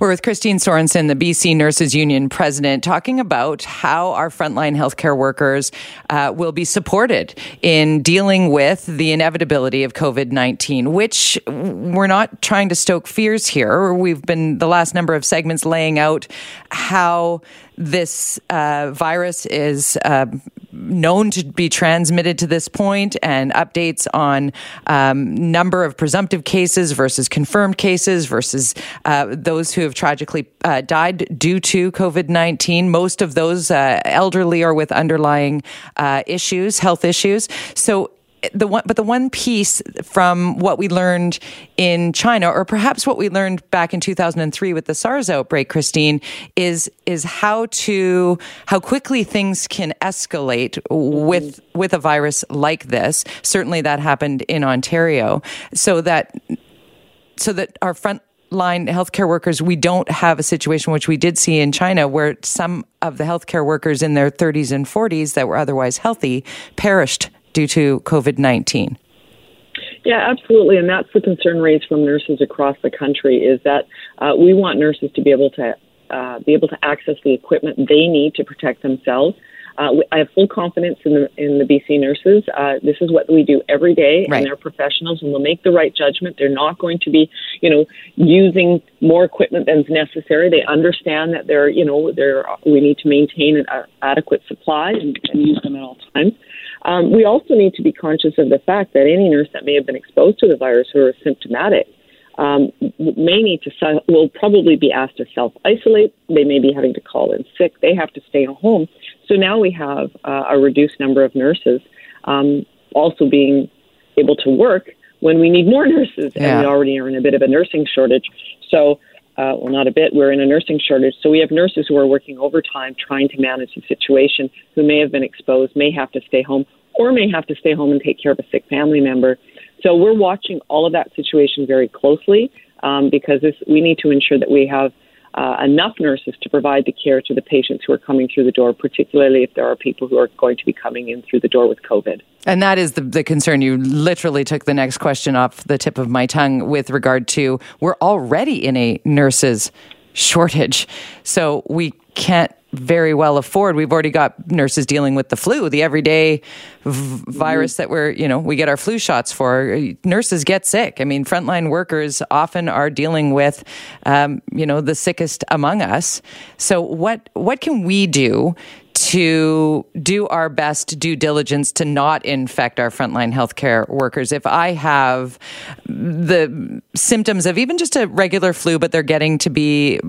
We're with Christine Sorensen, the BC Nurses Union president, talking about how our frontline healthcare workers uh, will be supported in dealing with the inevitability of COVID 19, which we're not trying to stoke fears here. We've been the last number of segments laying out how this uh, virus is uh, known to be transmitted to this point and updates on um, number of presumptive cases versus confirmed cases versus uh, those who have tragically uh, died due to covid-19 most of those uh, elderly or with underlying uh, issues health issues. So the one, but the one piece from what we learned in China, or perhaps what we learned back in 2003 with the SARS outbreak, Christine, is is how to how quickly things can escalate with mm-hmm. with a virus like this. Certainly, that happened in Ontario, so that so that our front line healthcare workers, we don't have a situation which we did see in China where some of the healthcare workers in their 30s and 40s that were otherwise healthy perished due to COVID 19? Yeah, absolutely, and that's the concern raised from nurses across the country. Is that uh, we want nurses to be able to uh, be able to access the equipment they need to protect themselves. Uh, I have full confidence in the in the BC nurses. Uh, this is what we do every day, right. and they're professionals, and they'll make the right judgment. They're not going to be, you know, using more equipment than's necessary. They understand that they're, you know, they're we need to maintain an uh, adequate supply and, and use them at all times. Um, we also need to be conscious of the fact that any nurse that may have been exposed to the virus who are symptomatic um, may need to will probably be asked to self isolate. They may be having to call in sick. They have to stay at home. So now we have uh, a reduced number of nurses um, also being able to work when we need more nurses, yeah. and we already are in a bit of a nursing shortage. So uh, well, not a bit. We're in a nursing shortage. So we have nurses who are working overtime trying to manage the situation who may have been exposed, may have to stay home, or may have to stay home and take care of a sick family member. So we're watching all of that situation very closely um, because this, we need to ensure that we have uh, enough nurses to provide the care to the patients who are coming through the door, particularly if there are people who are going to be coming in through the door with COVID. And that is the, the concern. You literally took the next question off the tip of my tongue with regard to we're already in a nurses shortage. So we can't very well afford. We've already got nurses dealing with the flu, the everyday v- virus that we're, you know, we get our flu shots for. Nurses get sick. I mean, frontline workers often are dealing with, um, you know, the sickest among us. So what what can we do to do our best due diligence to not infect our frontline healthcare workers. If I have the symptoms of even just a regular flu, but they're getting to be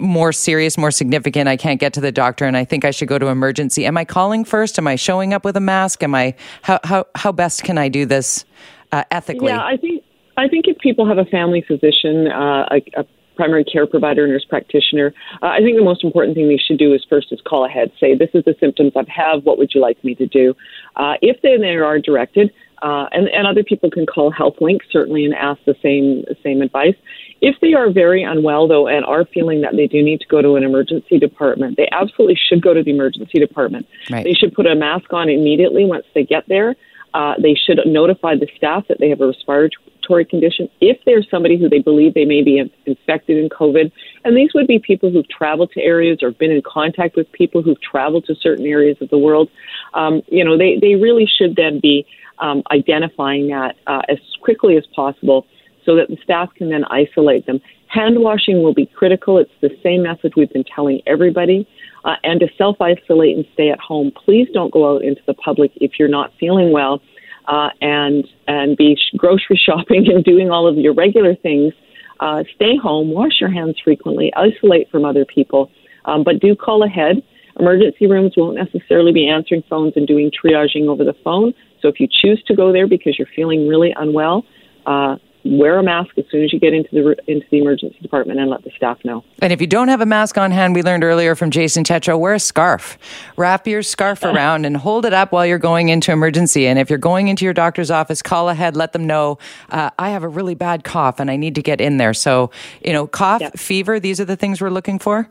more serious, more significant, I can't get to the doctor and I think I should go to emergency. Am I calling first? Am I showing up with a mask? Am I how how how best can I do this uh, ethically? Yeah, I think I think if people have a family physician, uh, a, a primary care provider, nurse practitioner, uh, I think the most important thing they should do is first is call ahead, say, this is the symptoms I have, what would you like me to do? Uh, if they, they are directed, uh, and, and other people can call HealthLink certainly and ask the same same advice. If they are very unwell though and are feeling that they do need to go to an emergency department, they absolutely should go to the emergency department. Right. They should put a mask on immediately once they get there. Uh, they should notify the staff that they have a respiratory condition if there's somebody who they believe they may be infected in COVID. And these would be people who've traveled to areas or been in contact with people who've traveled to certain areas of the world. Um, you know, they, they really should then be um, identifying that uh, as quickly as possible so that the staff can then isolate them. Hand washing will be critical. It's the same message we've been telling everybody. Uh, and to self isolate and stay at home. Please don't go out into the public if you're not feeling well, uh, and and be grocery shopping and doing all of your regular things. Uh, stay home, wash your hands frequently, isolate from other people, um, but do call ahead. Emergency rooms won't necessarily be answering phones and doing triaging over the phone. So if you choose to go there because you're feeling really unwell, uh, wear a mask as soon as you get into the into the emergency department and let the staff know. And if you don't have a mask on hand, we learned earlier from Jason Tetro, wear a scarf. Wrap your scarf around and hold it up while you're going into emergency. And if you're going into your doctor's office, call ahead, let them know uh, I have a really bad cough and I need to get in there. So you know, cough, fever, these are the things we're looking for.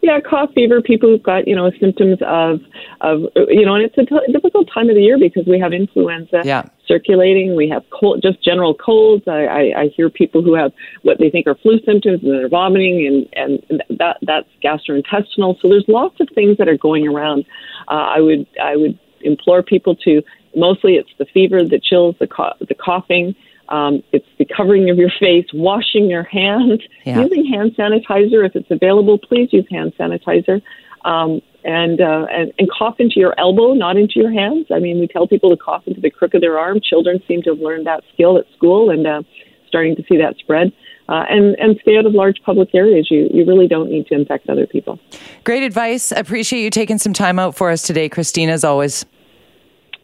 Yeah, cough, fever, people who've got you know symptoms of of you know, and it's a t- difficult time of the year because we have influenza yeah. circulating, we have cold, just general colds. I, I, I hear people who have what they think are flu symptoms and they're vomiting, and and that that's gastrointestinal. So there's lots of things that are going around. Uh, I would I would implore people to mostly it's the fever, the chills, the co- the coughing. Um, it's the covering of your face, washing your hands, Yeah. using hand sanitizer if it's available. Please use hand sanitizer, um, and, uh, and and cough into your elbow, not into your hands. I mean, we tell people to cough into the crook of their arm. Children seem to have learned that skill at school, and uh, starting to see that spread. Uh, and and stay out of large public areas. You you really don't need to infect other people. Great advice. Appreciate you taking some time out for us today, Christine, as always.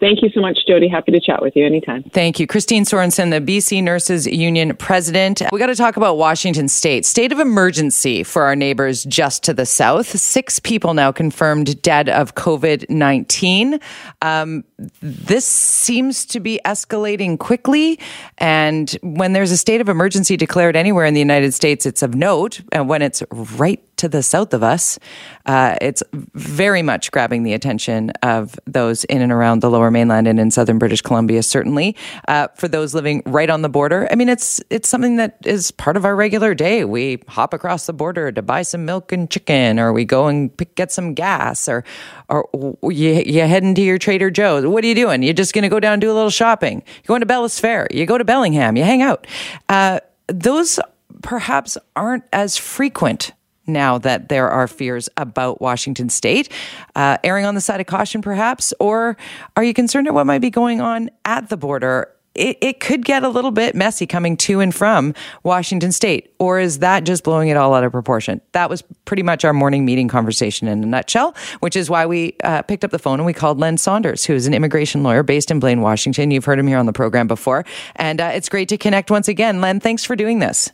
Thank you so much, Jody. Happy to chat with you anytime. Thank you. Christine Sorensen, the BC Nurses Union president. We got to talk about Washington State. State of emergency for our neighbors just to the south. Six people now confirmed dead of COVID 19. Um, this seems to be escalating quickly. And when there's a state of emergency declared anywhere in the United States, it's of note. And when it's right to the south of us, uh, it's very much grabbing the attention of those in and around the lower mainland and in southern British Columbia, certainly. Uh, for those living right on the border, I mean, it's it's something that is part of our regular day. We hop across the border to buy some milk and chicken, or we go and pick, get some gas, or or you, you head into your Trader Joe's. What are you doing? You're just going to go down and do a little shopping. You're going to Bellis Fair. You go to Bellingham. You hang out. Uh, those perhaps aren't as frequent now that there are fears about Washington state. Uh, erring on the side of caution, perhaps? Or are you concerned at what might be going on at the border? It, it could get a little bit messy coming to and from Washington state. Or is that just blowing it all out of proportion? That was pretty much our morning meeting conversation in a nutshell, which is why we uh, picked up the phone and we called Len Saunders, who is an immigration lawyer based in Blaine, Washington. You've heard him here on the program before. And uh, it's great to connect once again. Len, thanks for doing this.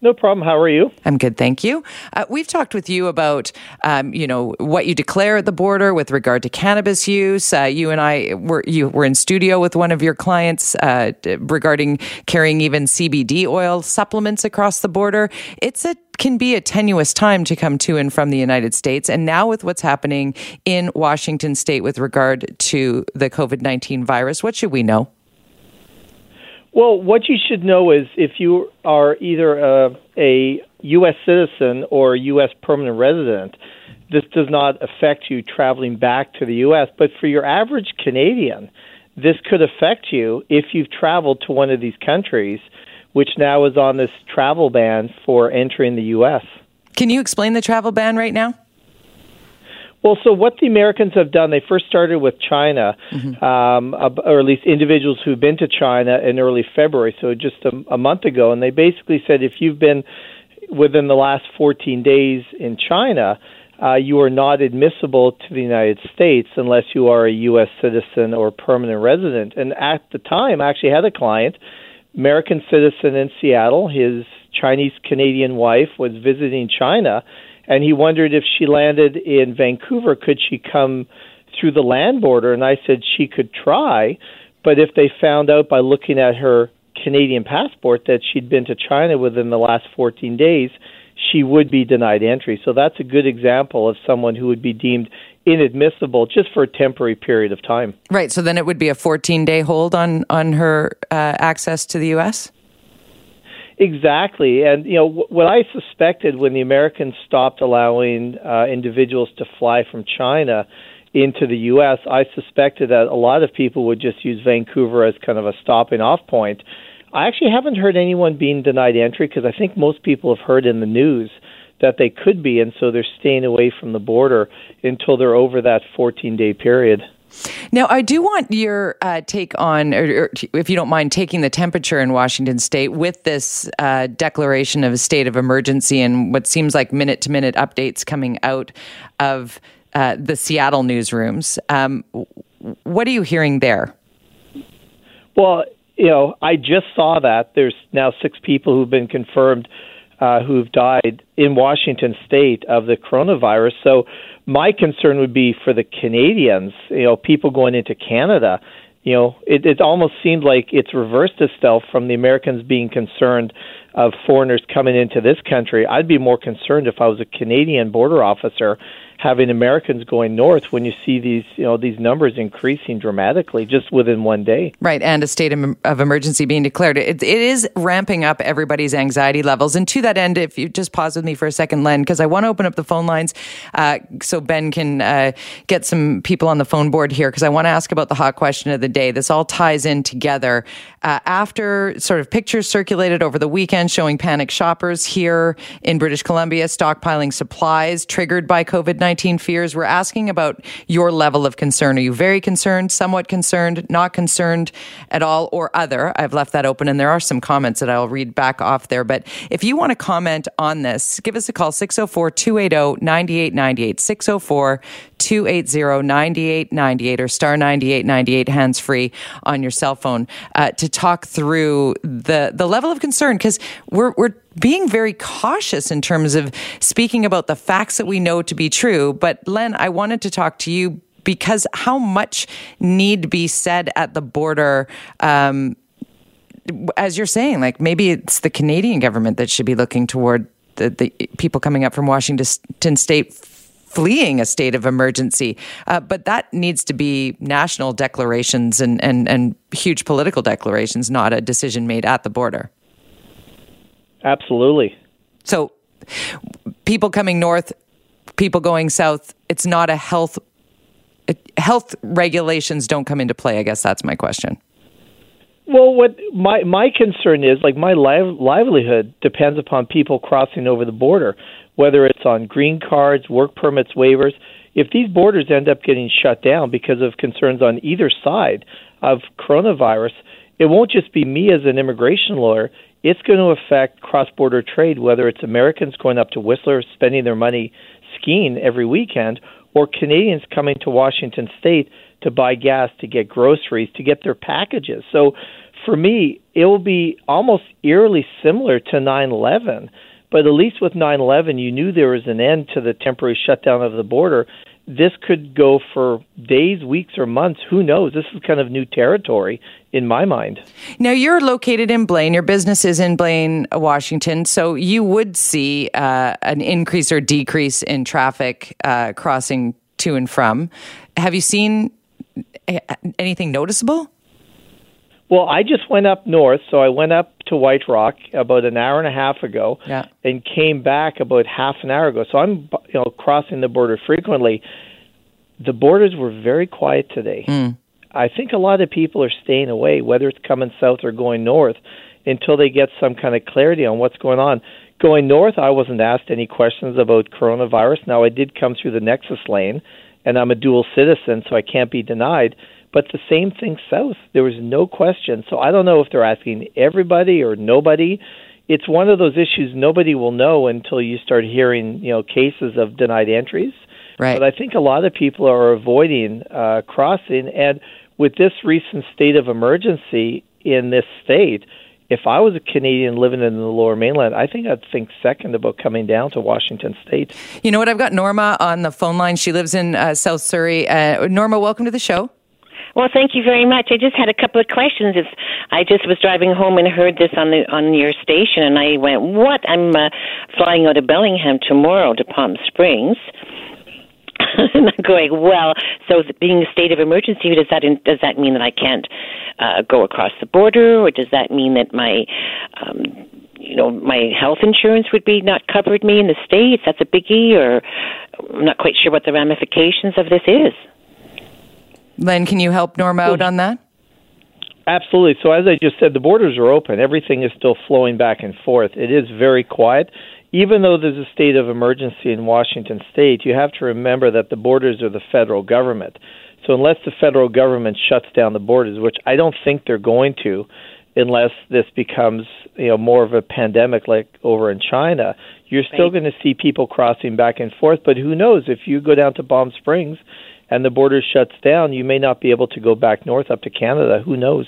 No problem. How are you? I'm good, thank you. Uh, we've talked with you about, um, you know, what you declare at the border with regard to cannabis use. Uh, you and I were you were in studio with one of your clients uh, regarding carrying even CBD oil supplements across the border. It's a can be a tenuous time to come to and from the United States. And now with what's happening in Washington state with regard to the COVID 19 virus, what should we know? Well, what you should know is if you are either a, a U.S. citizen or a U.S. permanent resident, this does not affect you traveling back to the U.S. But for your average Canadian, this could affect you if you've traveled to one of these countries, which now is on this travel ban for entering the U.S. Can you explain the travel ban right now? Well, so what the Americans have done, they first started with China, mm-hmm. um, or at least individuals who've been to China in early February, so just a, a month ago, and they basically said if you've been within the last 14 days in China, uh, you are not admissible to the United States unless you are a U.S. citizen or permanent resident. And at the time, I actually had a client, American citizen in Seattle. His Chinese Canadian wife was visiting China and he wondered if she landed in Vancouver, could she come through the land border? And I said she could try, but if they found out by looking at her Canadian passport that she'd been to China within the last 14 days, she would be denied entry. So that's a good example of someone who would be deemed inadmissible just for a temporary period of time. Right. So then it would be a 14 day hold on on her uh, access to the U.S. Exactly, and you know what I suspected when the Americans stopped allowing uh, individuals to fly from China into the U.S., I suspected that a lot of people would just use Vancouver as kind of a stopping off point. I actually haven't heard anyone being denied entry because I think most people have heard in the news that they could be, and so they're staying away from the border until they're over that 14 day period. Now, I do want your uh, take on, or, or, if you don't mind, taking the temperature in Washington state with this uh, declaration of a state of emergency and what seems like minute to minute updates coming out of uh, the Seattle newsrooms. Um, what are you hearing there? Well, you know, I just saw that there's now six people who've been confirmed uh, who've died in Washington state of the coronavirus. So my concern would be for the Canadians, you know, people going into Canada. you know, it, it almost seemed like it's reversed itself from the Americans being concerned of foreigners coming into this country. I'd be more concerned if I was a Canadian border officer having Americans going north when you see these you know these numbers increasing dramatically just within one day. Right, and a state of emergency being declared. It, it is ramping up everybody's anxiety levels. And to that end, if you just pause with me for a second, Len, because I want to open up the phone lines uh, so Ben can uh, get some people on the phone board here, because I want to ask about the hot question of the day. This all ties in together. Uh, after sort of pictures circulated over the weekend showing panic shoppers here in British Columbia stockpiling supplies triggered by COVID 19. 19 fears. We're asking about your level of concern. Are you very concerned, somewhat concerned, not concerned at all, or other? I've left that open, and there are some comments that I'll read back off there. But if you want to comment on this, give us a call 604 280 9898. 604 280 9898 or star 9898 hands free on your cell phone uh, to talk through the, the level of concern because we're, we're being very cautious in terms of speaking about the facts that we know to be true. But Len, I wanted to talk to you because how much need be said at the border? Um, as you're saying, like maybe it's the Canadian government that should be looking toward the, the people coming up from Washington State fleeing a state of emergency. Uh, but that needs to be national declarations and, and, and huge political declarations, not a decision made at the border. Absolutely. So, people coming north, people going south, it's not a health health regulations don't come into play. I guess that's my question. Well, what my my concern is, like my live, livelihood depends upon people crossing over the border, whether it's on green cards, work permits, waivers. If these borders end up getting shut down because of concerns on either side of coronavirus, it won't just be me as an immigration lawyer it's going to affect cross border trade, whether it's Americans going up to Whistler spending their money skiing every weekend, or Canadians coming to Washington State to buy gas, to get groceries, to get their packages. So for me, it will be almost eerily similar to 9 11. But at least with 9 11, you knew there was an end to the temporary shutdown of the border this could go for days, weeks, or months. Who knows? This is kind of new territory in my mind. Now, you're located in Blaine. Your business is in Blaine, Washington. So you would see uh, an increase or decrease in traffic uh, crossing to and from. Have you seen anything noticeable? Well, I just went up north, so I went up to White Rock about an hour and a half ago, yeah. and came back about half an hour ago. So I'm, you know, crossing the border frequently. The borders were very quiet today. Mm. I think a lot of people are staying away, whether it's coming south or going north, until they get some kind of clarity on what's going on. Going north, I wasn't asked any questions about coronavirus. Now, I did come through the Nexus lane, and I'm a dual citizen, so I can't be denied. But the same thing south. There was no question. So I don't know if they're asking everybody or nobody. It's one of those issues nobody will know until you start hearing, you know, cases of denied entries. Right. But I think a lot of people are avoiding uh, crossing. And with this recent state of emergency in this state, if I was a Canadian living in the lower mainland, I think I'd think second about coming down to Washington State. You know what? I've got Norma on the phone line. She lives in uh, South Surrey. Uh, Norma, welcome to the show. Well, thank you very much. I just had a couple of questions. It's, I just was driving home and heard this on the on your station, and I went, "What? I'm uh, flying out of Bellingham tomorrow to Palm Springs." and I'm going, well, so being a state of emergency, does that does that mean that I can't uh, go across the border, or does that mean that my um, you know, my health insurance would be not covered me in the states. That's a biggie, or I'm not quite sure what the ramifications of this is. Len, can you help Norma out on that? Absolutely. So, as I just said, the borders are open. Everything is still flowing back and forth. It is very quiet. Even though there's a state of emergency in Washington state, you have to remember that the borders are the federal government. So, unless the federal government shuts down the borders, which I don't think they're going to, unless this becomes you know more of a pandemic like over in China, you're still right. going to see people crossing back and forth. But who knows? If you go down to Palm Springs and the border shuts down, you may not be able to go back north up to Canada. Who knows?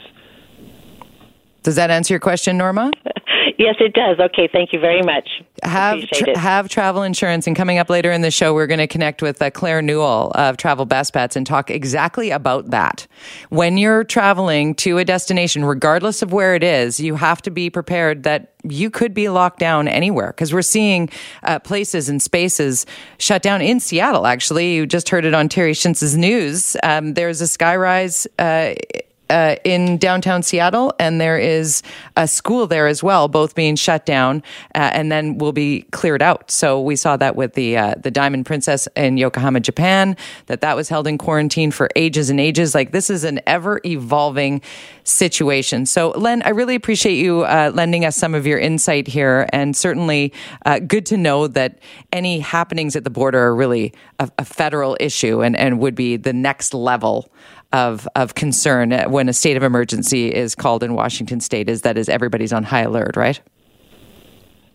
Does that answer your question, Norma? Yes, it does. Okay, thank you very much. Have tra- have travel insurance, and coming up later in the show, we're going to connect with uh, Claire Newell of Travel Best Bets and talk exactly about that. When you're traveling to a destination, regardless of where it is, you have to be prepared that you could be locked down anywhere because we're seeing uh, places and spaces shut down in Seattle. Actually, you just heard it on Terry Schintz's news. Um, there's a skyrise. Uh, uh, in downtown Seattle, and there is a school there as well, both being shut down uh, and then will be cleared out. So we saw that with the uh, the Diamond Princess in Yokohama, Japan, that that was held in quarantine for ages and ages. Like this is an ever evolving situation. So Len, I really appreciate you uh, lending us some of your insight here, and certainly uh, good to know that any happenings at the border are really a, a federal issue and and would be the next level of of concern when a state of emergency is called in Washington State is that is everybody's on high alert, right?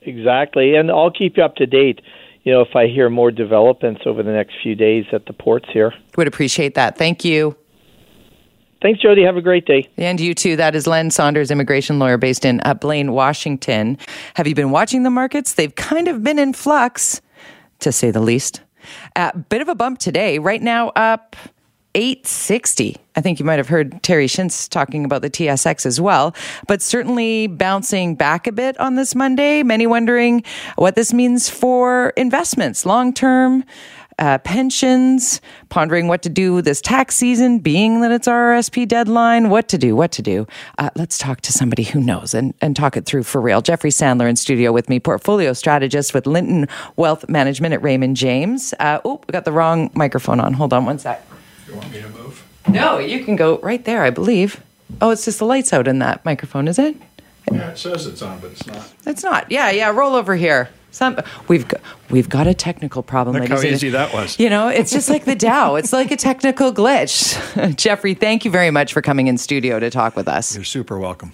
Exactly, and I'll keep you up to date. You know, if I hear more developments over the next few days at the ports here, would appreciate that. Thank you. Thanks, Jody. Have a great day. And you too. That is Len Saunders, immigration lawyer based in uh, Blaine, Washington. Have you been watching the markets? They've kind of been in flux, to say the least. A uh, bit of a bump today. Right now, up 860. I think you might have heard Terry Schintz talking about the TSX as well, but certainly bouncing back a bit on this Monday. Many wondering what this means for investments, long term. Uh, pensions, pondering what to do this tax season, being that it's RRSP deadline, what to do, what to do. Uh, let's talk to somebody who knows and, and talk it through for real. Jeffrey Sandler in studio with me, portfolio strategist with Linton Wealth Management at Raymond James. Uh, oh, we got the wrong microphone on. Hold on one sec. You want me to move? No, you can go right there, I believe. Oh, it's just the lights out in that microphone, is it? Yeah, it says it's on, but it's not. It's not. Yeah, yeah. Roll over here. Some we've got, we've got a technical problem. Look how easy that was. You know, it's just like the Dow. It's like a technical glitch. Jeffrey, thank you very much for coming in studio to talk with us. You're super welcome.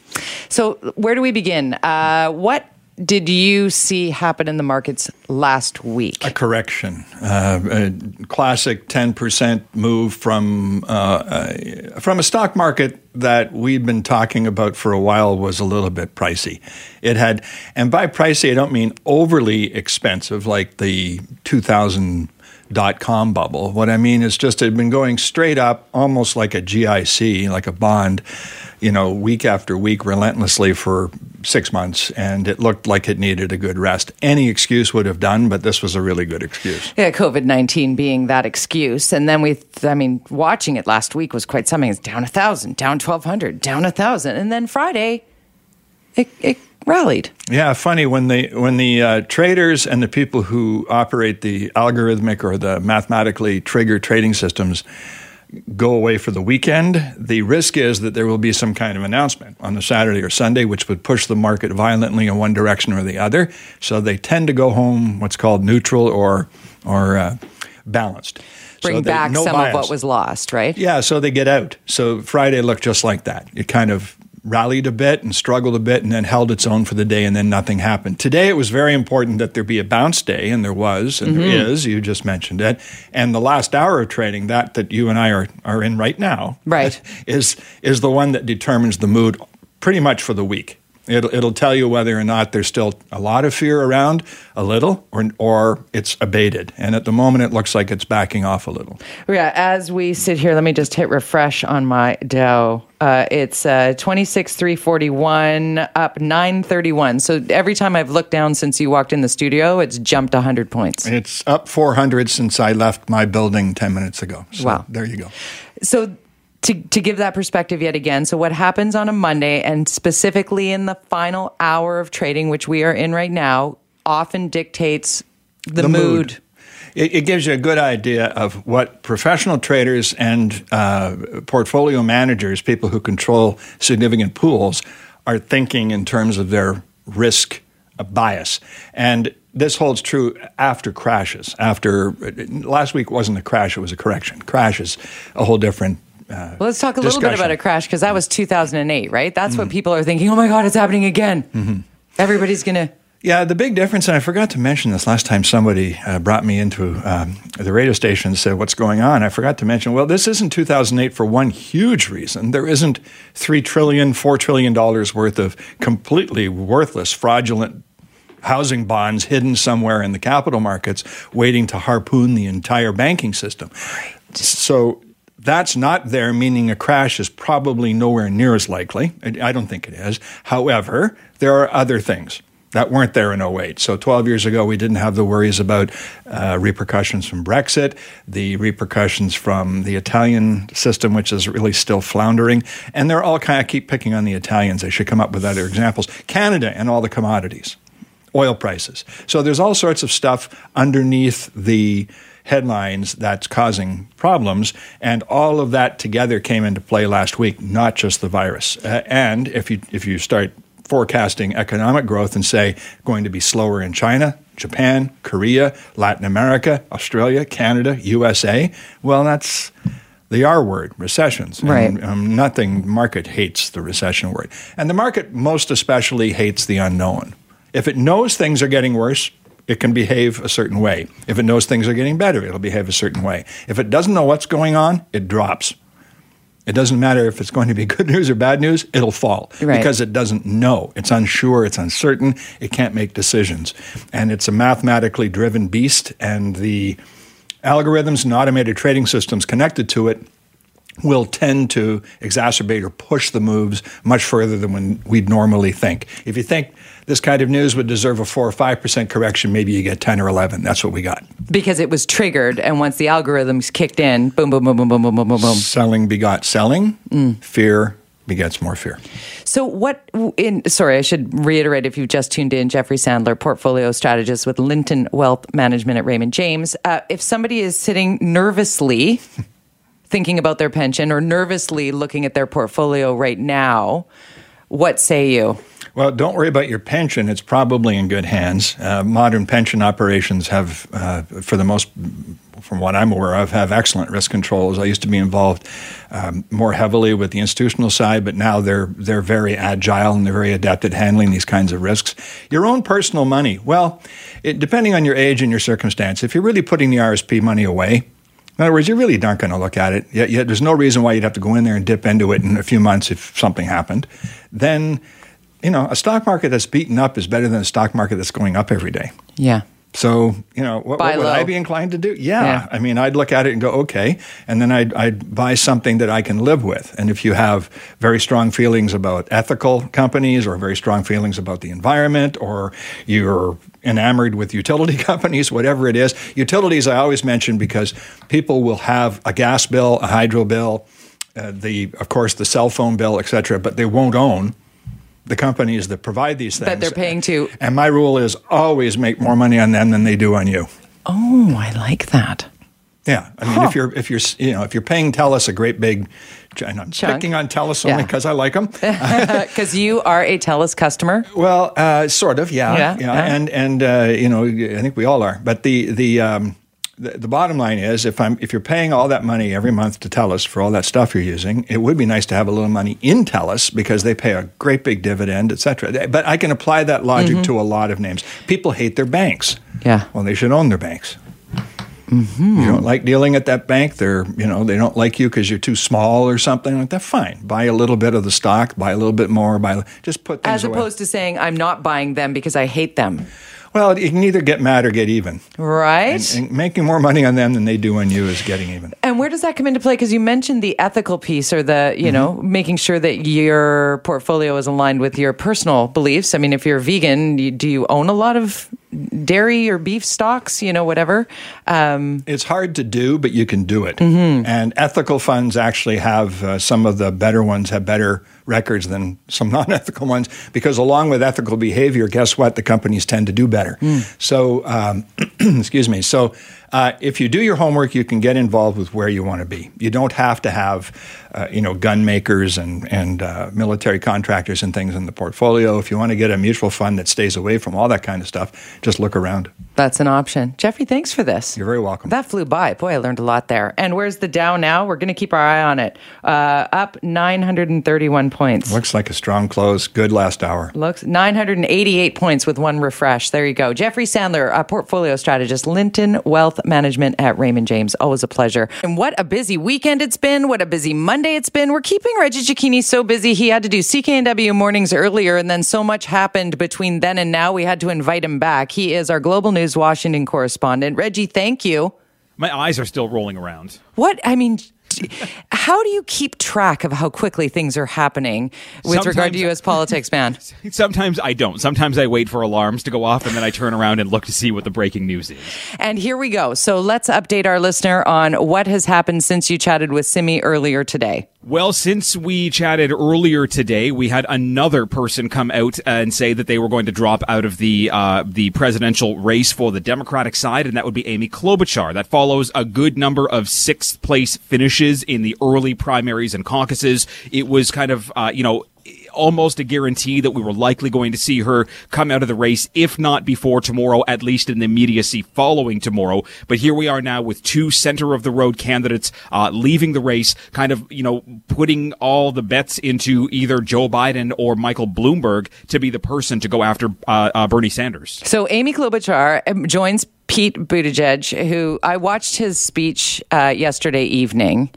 So, where do we begin? Uh, what did you see happen in the markets last week? A correction, uh, a classic ten percent move from uh, from a stock market that we'd been talking about for a while was a little bit pricey. It had, and by pricey, I don't mean overly expensive like the two thousand dot com bubble. What I mean is just it had been going straight up, almost like a GIC, like a bond you know, week after week relentlessly for six months, and it looked like it needed a good rest. Any excuse would have done, but this was a really good excuse. Yeah, COVID 19 being that excuse. And then we, I mean, watching it last week was quite something. It's down a 1,000, down 1,200, down a 1,000. And then Friday, it, it rallied. Yeah, funny when the when the uh, traders and the people who operate the algorithmic or the mathematically triggered trading systems go away for the weekend, the risk is that there will be some kind of announcement on the Saturday or Sunday, which would push the market violently in one direction or the other. So they tend to go home what's called neutral or or uh, balanced. Bring so back no some bias. of what was lost, right? Yeah, so they get out. So Friday looked just like that. It kind of rallied a bit and struggled a bit and then held its own for the day and then nothing happened. Today it was very important that there be a bounce day and there was and mm-hmm. there is, you just mentioned it. And the last hour of trading, that that you and I are are in right now, right, is is the one that determines the mood pretty much for the week. It'll, it'll tell you whether or not there's still a lot of fear around, a little, or, or it's abated. And at the moment, it looks like it's backing off a little. Yeah, as we sit here, let me just hit refresh on my Dow. Uh, it's uh, 26,341, up 931. So every time I've looked down since you walked in the studio, it's jumped 100 points. It's up 400 since I left my building 10 minutes ago. So wow. there you go. So to, to give that perspective yet again. So, what happens on a Monday, and specifically in the final hour of trading, which we are in right now, often dictates the, the mood. mood. It, it, gives you a good idea of what professional traders and uh, portfolio managers, people who control significant pools, are thinking in terms of their risk bias. And this holds true after crashes. After last week wasn't a crash; it was a correction. Crashes, a whole different uh, well, let's talk a discussion. little bit about a crash because that was 2008, right? That's mm-hmm. what people are thinking. Oh my God, it's happening again. Mm-hmm. Everybody's going to. Yeah, the big difference, and I forgot to mention this last time somebody uh, brought me into um, the radio station and said, What's going on? I forgot to mention, well, this isn't 2008 for one huge reason. There isn't $3 trillion, $4 trillion worth of completely worthless, fraudulent housing bonds hidden somewhere in the capital markets waiting to harpoon the entire banking system. Right. So that's not there, meaning a crash is probably nowhere near as likely. I don't think it is. However, there are other things that weren't there in 08. So 12 years ago, we didn't have the worries about uh, repercussions from Brexit, the repercussions from the Italian system, which is really still floundering. And they're all kind of keep picking on the Italians. They should come up with other examples. Canada and all the commodities, oil prices. So there's all sorts of stuff underneath the headlines that's causing problems. And all of that together came into play last week, not just the virus. Uh, and if you, if you start forecasting economic growth and say going to be slower in China, Japan, Korea, Latin America, Australia, Canada, USA. Well, that's the R word, recessions. Right. And, um, nothing, market hates the recession word. And the market most especially hates the unknown. If it knows things are getting worse, it can behave a certain way. If it knows things are getting better, it'll behave a certain way. If it doesn't know what's going on, it drops. It doesn't matter if it's going to be good news or bad news, it'll fall right. because it doesn't know. It's unsure, it's uncertain, it can't make decisions. And it's a mathematically driven beast, and the algorithms and automated trading systems connected to it will tend to exacerbate or push the moves much further than when we'd normally think. If you think this kind of news would deserve a 4 or 5% correction, maybe you get 10 or 11. That's what we got. Because it was triggered, and once the algorithms kicked in, boom, boom, boom, boom, boom, boom, boom, boom. Selling begot selling, mm. fear begets more fear. So, what in sorry, I should reiterate if you've just tuned in, Jeffrey Sandler, portfolio strategist with Linton Wealth Management at Raymond James. Uh, if somebody is sitting nervously, thinking about their pension or nervously looking at their portfolio right now, what say you? Well, don't worry about your pension. It's probably in good hands. Uh, modern pension operations have, uh, for the most, from what I'm aware of, have excellent risk controls. I used to be involved um, more heavily with the institutional side, but now they're they're very agile and they're very adept at handling these kinds of risks. Your own personal money, well, it, depending on your age and your circumstance, if you're really putting the RSP money away, in other words, you really aren't going to look at it. Yet, yet there's no reason why you'd have to go in there and dip into it in a few months if something happened. Then you know, a stock market that's beaten up is better than a stock market that's going up every day. Yeah. So, you know, what, what would I be inclined to do? Yeah. yeah. I mean, I'd look at it and go, okay. And then I'd, I'd buy something that I can live with. And if you have very strong feelings about ethical companies or very strong feelings about the environment or you're enamored with utility companies, whatever it is, utilities I always mention because people will have a gas bill, a hydro bill, uh, the, of course, the cell phone bill, et cetera, but they won't own the companies that provide these things that they're paying to. And my rule is always make more money on them than they do on you. Oh, I like that. Yeah, I mean, huh. if you're if you're you know if you're paying Telus a great big, and I'm Chunk. picking on Telus only because yeah. I like them. Because you are a Telus customer. Well, uh, sort of, yeah, yeah, yeah. yeah. and and uh, you know I think we all are. But the the um, the, the, bottom line is if I'm if you're paying all that money every month to Telus for all that stuff you're using, it would be nice to have a little money in Telus because they pay a great big dividend, et cetera. But I can apply that logic mm-hmm. to a lot of names. People hate their banks. Yeah. Well, they should own their banks. Mm-hmm. You don't like dealing at that bank. They're, you know, they don't like you because you're too small or something like that. Fine, buy a little bit of the stock, buy a little bit more, buy just put as opposed away. to saying I'm not buying them because I hate them. Well, you can either get mad or get even. Right. And, and making more money on them than they do on you is getting even. And where does that come into play? Because you mentioned the ethical piece or the, you mm-hmm. know, making sure that your portfolio is aligned with your personal beliefs. I mean, if you're vegan, you, do you own a lot of dairy or beef stocks, you know, whatever. Um, it's hard to do, but you can do it. Mm-hmm. And ethical funds actually have uh, some of the better ones have better records than some non-ethical ones because along with ethical behavior, guess what? The companies tend to do better. Mm. So um, Excuse me. So, uh, if you do your homework, you can get involved with where you want to be. You don't have to have, uh, you know, gun makers and and uh, military contractors and things in the portfolio. If you want to get a mutual fund that stays away from all that kind of stuff, just look around. That's an option. Jeffrey, thanks for this. You're very welcome. That flew by. Boy, I learned a lot there. And where's the Dow now? We're going to keep our eye on it. Uh, up 931 points. Looks like a strong close. Good last hour. Looks 988 points with one refresh. There you go. Jeffrey Sandler, a portfolio strategist, Linton Wealth Management at Raymond James. Always a pleasure. And what a busy weekend it's been. What a busy Monday it's been. We're keeping Reggie Cecchini so busy. He had to do CKNW mornings earlier, and then so much happened between then and now. We had to invite him back. He is our global news Washington correspondent. Reggie, thank you. My eyes are still rolling around. What? I mean, how do you keep track of how quickly things are happening with Sometimes, regard to U.S. politics, man? Sometimes I don't. Sometimes I wait for alarms to go off and then I turn around and look to see what the breaking news is. And here we go. So let's update our listener on what has happened since you chatted with Simi earlier today. Well, since we chatted earlier today, we had another person come out and say that they were going to drop out of the uh, the presidential race for the Democratic side, and that would be Amy Klobuchar. That follows a good number of sixth place finishes in the early primaries and caucuses. It was kind of uh, you know almost a guarantee that we were likely going to see her come out of the race, if not before tomorrow, at least in the immediacy following tomorrow. But here we are now with two center of the road candidates uh, leaving the race, kind of, you know, putting all the bets into either Joe Biden or Michael Bloomberg to be the person to go after uh, uh, Bernie Sanders. So Amy Klobuchar um, joins Pete Buttigieg, who I watched his speech uh, yesterday evening,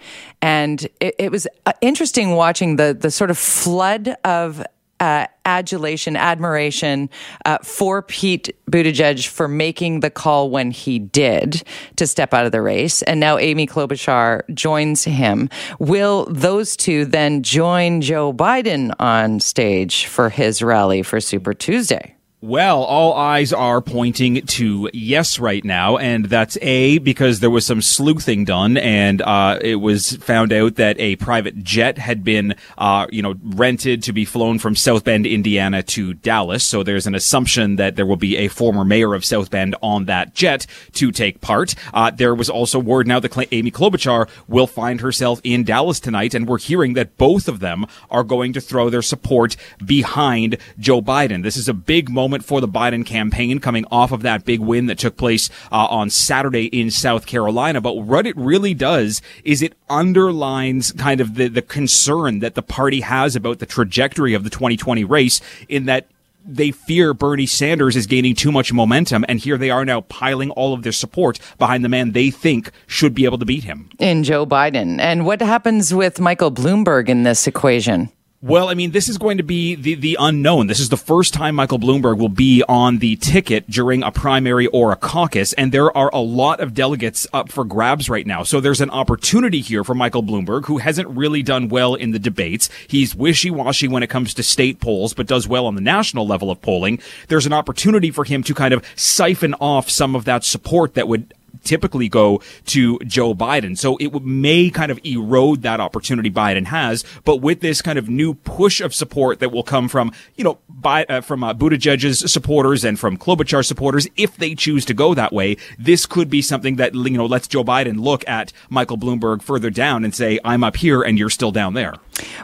and it, it, was uh, interesting watching the the sort of flood of uh, adulation, admiration uh, for Pete Buttigieg for making the call when he did to step out of the race. And now Amy Klobuchar joins him. Will those two then join Joe Biden on stage for his rally for Super Tuesday? Well, all eyes are pointing to yes right now, and that's A, because there was some sleuthing done, and uh, it was found out that a private jet had been, uh, you know, rented to be flown from South Bend, Indiana to Dallas. So there's an assumption that there will be a former mayor of South Bend on that jet to take part. Uh, there was also word now that Amy Klobuchar will find herself in Dallas tonight, and we're hearing that both of them are going to throw their support behind Joe Biden. This is a big moment moment for the Biden campaign coming off of that big win that took place uh, on Saturday in South Carolina. But what it really does is it underlines kind of the, the concern that the party has about the trajectory of the 2020 race in that they fear Bernie Sanders is gaining too much momentum, and here they are now piling all of their support behind the man they think should be able to beat him. In Joe Biden. And what happens with Michael Bloomberg in this equation? Well, I mean, this is going to be the, the unknown. This is the first time Michael Bloomberg will be on the ticket during a primary or a caucus, and there are a lot of delegates up for grabs right now. So there's an opportunity here for Michael Bloomberg, who hasn't really done well in the debates. He's wishy-washy when it comes to state polls, but does well on the national level of polling. There's an opportunity for him to kind of siphon off some of that support that would typically go to Joe Biden. So it may kind of erode that opportunity Biden has. But with this kind of new push of support that will come from, you know, by, uh, from uh, Buttigieg's supporters and from Klobuchar supporters, if they choose to go that way, this could be something that, you know, lets Joe Biden look at Michael Bloomberg further down and say, I'm up here and you're still down there.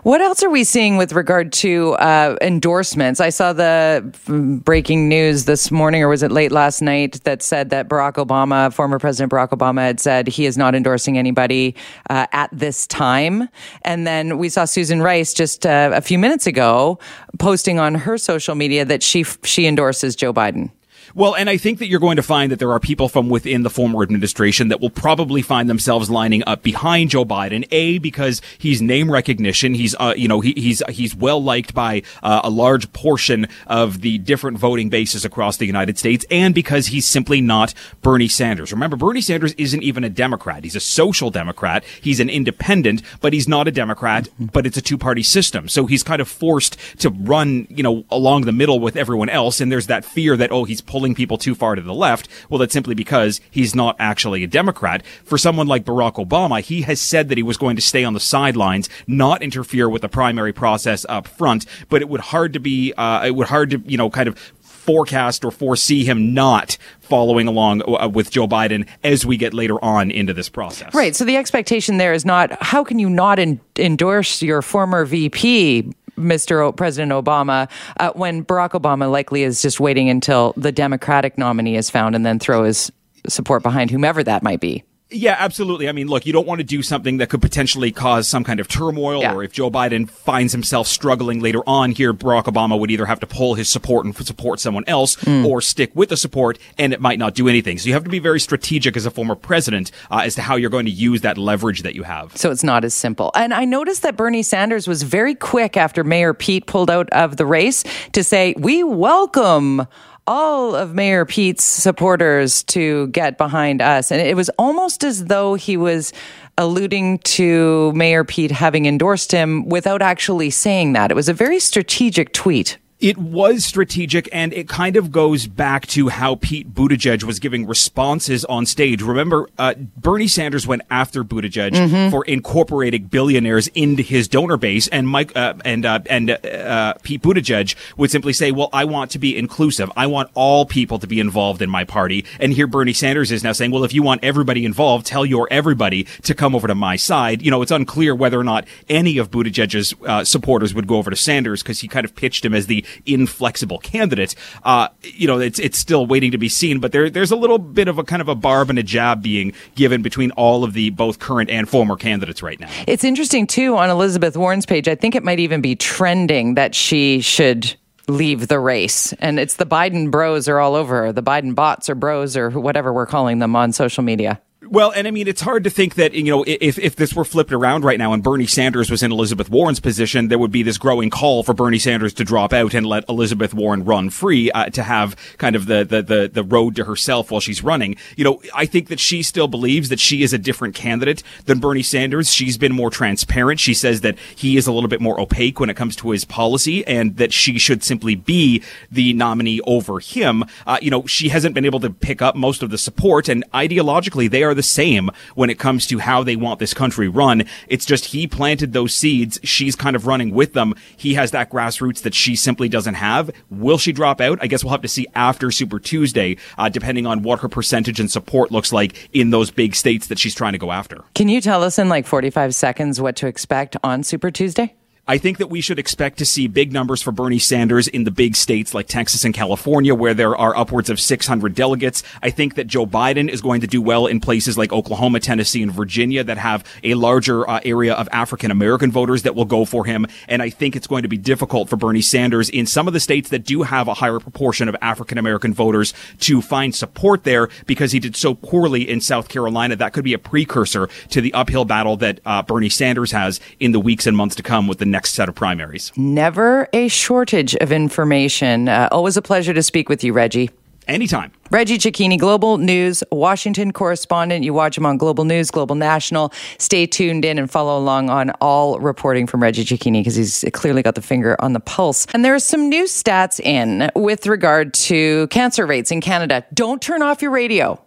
What else are we seeing with regard to uh, endorsements? I saw the breaking news this morning, or was it late last night, that said that Barack Obama, former President Barack Obama, had said he is not endorsing anybody uh, at this time. And then we saw Susan Rice just uh, a few minutes ago posting on her social media that she she endorses Joe Biden. Well, and I think that you're going to find that there are people from within the former administration that will probably find themselves lining up behind Joe Biden. A because he's name recognition. He's uh, you know he, he's he's well liked by uh, a large portion of the different voting bases across the United States, and because he's simply not Bernie Sanders. Remember, Bernie Sanders isn't even a Democrat. He's a social Democrat. He's an independent, but he's not a Democrat. But it's a two party system, so he's kind of forced to run you know along the middle with everyone else. And there's that fear that oh he's pulling pulling people too far to the left. Well, that's simply because he's not actually a Democrat. For someone like Barack Obama, he has said that he was going to stay on the sidelines, not interfere with the primary process up front, but it would hard to be, uh, it would hard to, you know, kind of forecast or foresee him not following along uh, with Joe Biden as we get later on into this process. Right. So the expectation there is not how can you not endorse your former VP Mr. O- President Obama uh, when Barack Obama likely is just waiting until the Democratic nominee is found and then throw his support behind whomever that might be. Yeah, absolutely. I mean, look, you don't want to do something that could potentially cause some kind of turmoil, yeah. or if Joe Biden finds himself struggling later on here, Barack Obama would either have to pull his support and support someone else, mm. or stick with the support, and it might not do anything. So you have to be very strategic as a former president uh, as to how you're going to use that leverage that you have. So it's not as simple. And I noticed that Bernie Sanders was very quick after Mayor Pete pulled out of the race to say, "We welcome." All of Mayor Pete's supporters to get behind us. And it was almost as though he was alluding to Mayor Pete having endorsed him without actually saying that. It was a very strategic tweet. It was strategic, and it kind of goes back to how Pete Buttigieg was giving responses on stage. Remember, uh, Bernie Sanders went after Buttigieg mm-hmm. for incorporating billionaires into his donor base, and Mike uh, and uh, and uh, Pete Buttigieg would simply say, "Well, I want to be inclusive. I want all people to be involved in my party." And here, Bernie Sanders is now saying, "Well, if you want everybody involved, tell your everybody to come over to my side." You know, it's unclear whether or not any of Buttigieg's uh, supporters would go over to Sanders because he kind of pitched him as the inflexible candidate. Uh, you know, it's it's still waiting to be seen, but there there's a little bit of a kind of a barb and a jab being given between all of the both current and former candidates right now. It's interesting too on Elizabeth Warren's page. I think it might even be trending that she should leave the race. And it's the Biden bros are all over her. The Biden bots or bros or whatever we're calling them on social media. Well, and I mean, it's hard to think that, you know, if, if this were flipped around right now and Bernie Sanders was in Elizabeth Warren's position, there would be this growing call for Bernie Sanders to drop out and let Elizabeth Warren run free uh, to have kind of the, the, the, the road to herself while she's running. You know, I think that she still believes that she is a different candidate than Bernie Sanders. She's been more transparent. She says that he is a little bit more opaque when it comes to his policy and that she should simply be the nominee over him. Uh, you know, she hasn't been able to pick up most of the support and ideologically they are the same when it comes to how they want this country run. It's just he planted those seeds. She's kind of running with them. He has that grassroots that she simply doesn't have. Will she drop out? I guess we'll have to see after Super Tuesday, uh, depending on what her percentage and support looks like in those big states that she's trying to go after. Can you tell us in like 45 seconds what to expect on Super Tuesday? I think that we should expect to see big numbers for Bernie Sanders in the big states like Texas and California, where there are upwards of 600 delegates. I think that Joe Biden is going to do well in places like Oklahoma, Tennessee, and Virginia that have a larger uh, area of African American voters that will go for him. And I think it's going to be difficult for Bernie Sanders in some of the states that do have a higher proportion of African American voters to find support there because he did so poorly in South Carolina. That could be a precursor to the uphill battle that uh, Bernie Sanders has in the weeks and months to come with the next next set of primaries. Never a shortage of information. Uh, always a pleasure to speak with you, Reggie. Anytime. Reggie Cecchini, Global News Washington correspondent. You watch him on Global News, Global National. Stay tuned in and follow along on all reporting from Reggie Cecchini because he's clearly got the finger on the pulse. And there are some new stats in with regard to cancer rates in Canada. Don't turn off your radio,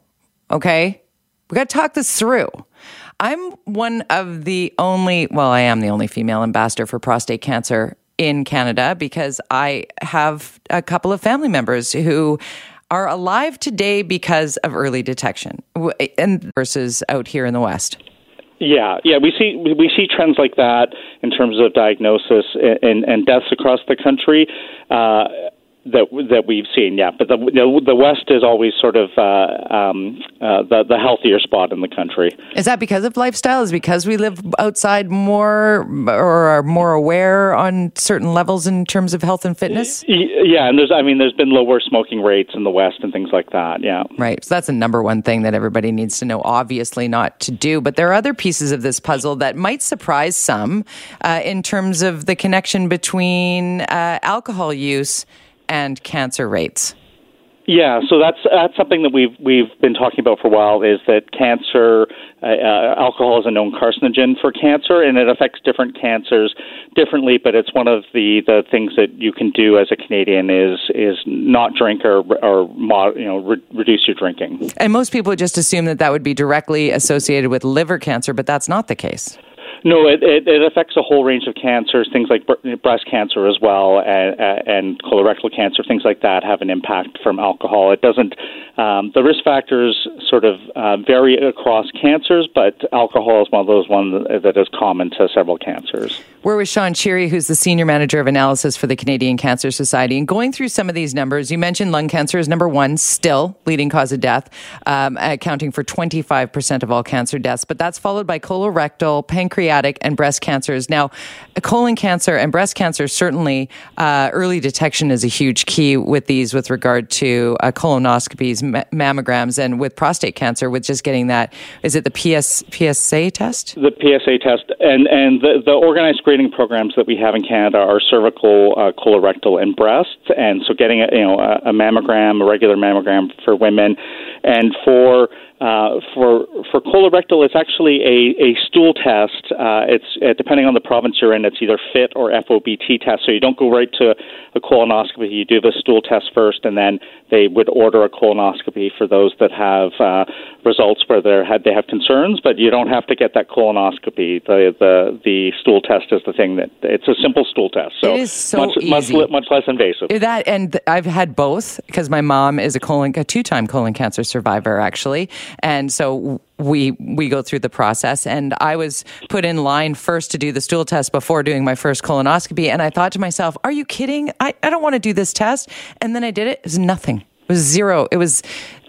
okay? We got to talk this through. I'm one of the only, well, I am the only female ambassador for prostate cancer in Canada because I have a couple of family members who are alive today because of early detection and versus out here in the West. Yeah, yeah, we see we see trends like that in terms of diagnosis and, and deaths across the country. Uh, that that we've seen. Yeah, but the the West is always sort of uh, um, uh, the the healthier spot in the country. Is that because of lifestyle? Is because we live outside more or are more aware on certain levels in terms of health and fitness? Yeah, and there's I mean there's been lower smoking rates in the West and things like that. Yeah, right. So that's a number one thing that everybody needs to know. Obviously, not to do, but there are other pieces of this puzzle that might surprise some uh, in terms of the connection between uh, alcohol use and cancer rates? Yeah, so that's that's something that we've we've been talking about for a while. Is that cancer? Uh, uh, alcohol is a known carcinogen for cancer, and it affects different cancers differently. But it's one of the, the things that you can do as a Canadian is is not drink or or you know re- reduce your drinking. And most people would just assume that that would be directly associated with liver cancer, but that's not the case. No, it, it, it, affects a whole range of cancers, things like breast cancer as well, and, and, colorectal cancer, things like that have an impact from alcohol. It doesn't, um, the risk factors sort of uh, vary across cancers, but alcohol is one of those ones that is common to several cancers. We're with Sean Cheery, who's the Senior Manager of Analysis for the Canadian Cancer Society. And going through some of these numbers, you mentioned lung cancer is number one, still leading cause of death, um, accounting for 25% of all cancer deaths, but that's followed by colorectal, pancreatic, pancreatic and breast cancers. Now, colon cancer and breast cancer, certainly uh, early detection is a huge key with these with regard to uh, colonoscopies, ma- mammograms, and with prostate cancer, with just getting that, is it the PS, PSA test? The PSA test. And, and the, the organized screening programs that we have in Canada are cervical, uh, colorectal, and breast. And so getting a, you know, a, a mammogram, a regular mammogram for women, and for uh, for for colorectal, it's actually a, a stool test. Uh, it's uh, depending on the province you're in, it's either FIT or FOBT test. So you don't go right to a colonoscopy. You do the stool test first, and then they would order a colonoscopy for those that have uh, results where they had they have concerns. But you don't have to get that colonoscopy. The the the stool test is the thing that it's a simple stool test. So it is so much, easy. Much, much less invasive. That and I've had both because my mom is a colon a two time colon cancer survivor actually and so we we go through the process and I was put in line first to do the stool test before doing my first colonoscopy and I thought to myself, are you kidding? I, I don't want to do this test. And then I did it. It was nothing. It was zero. It was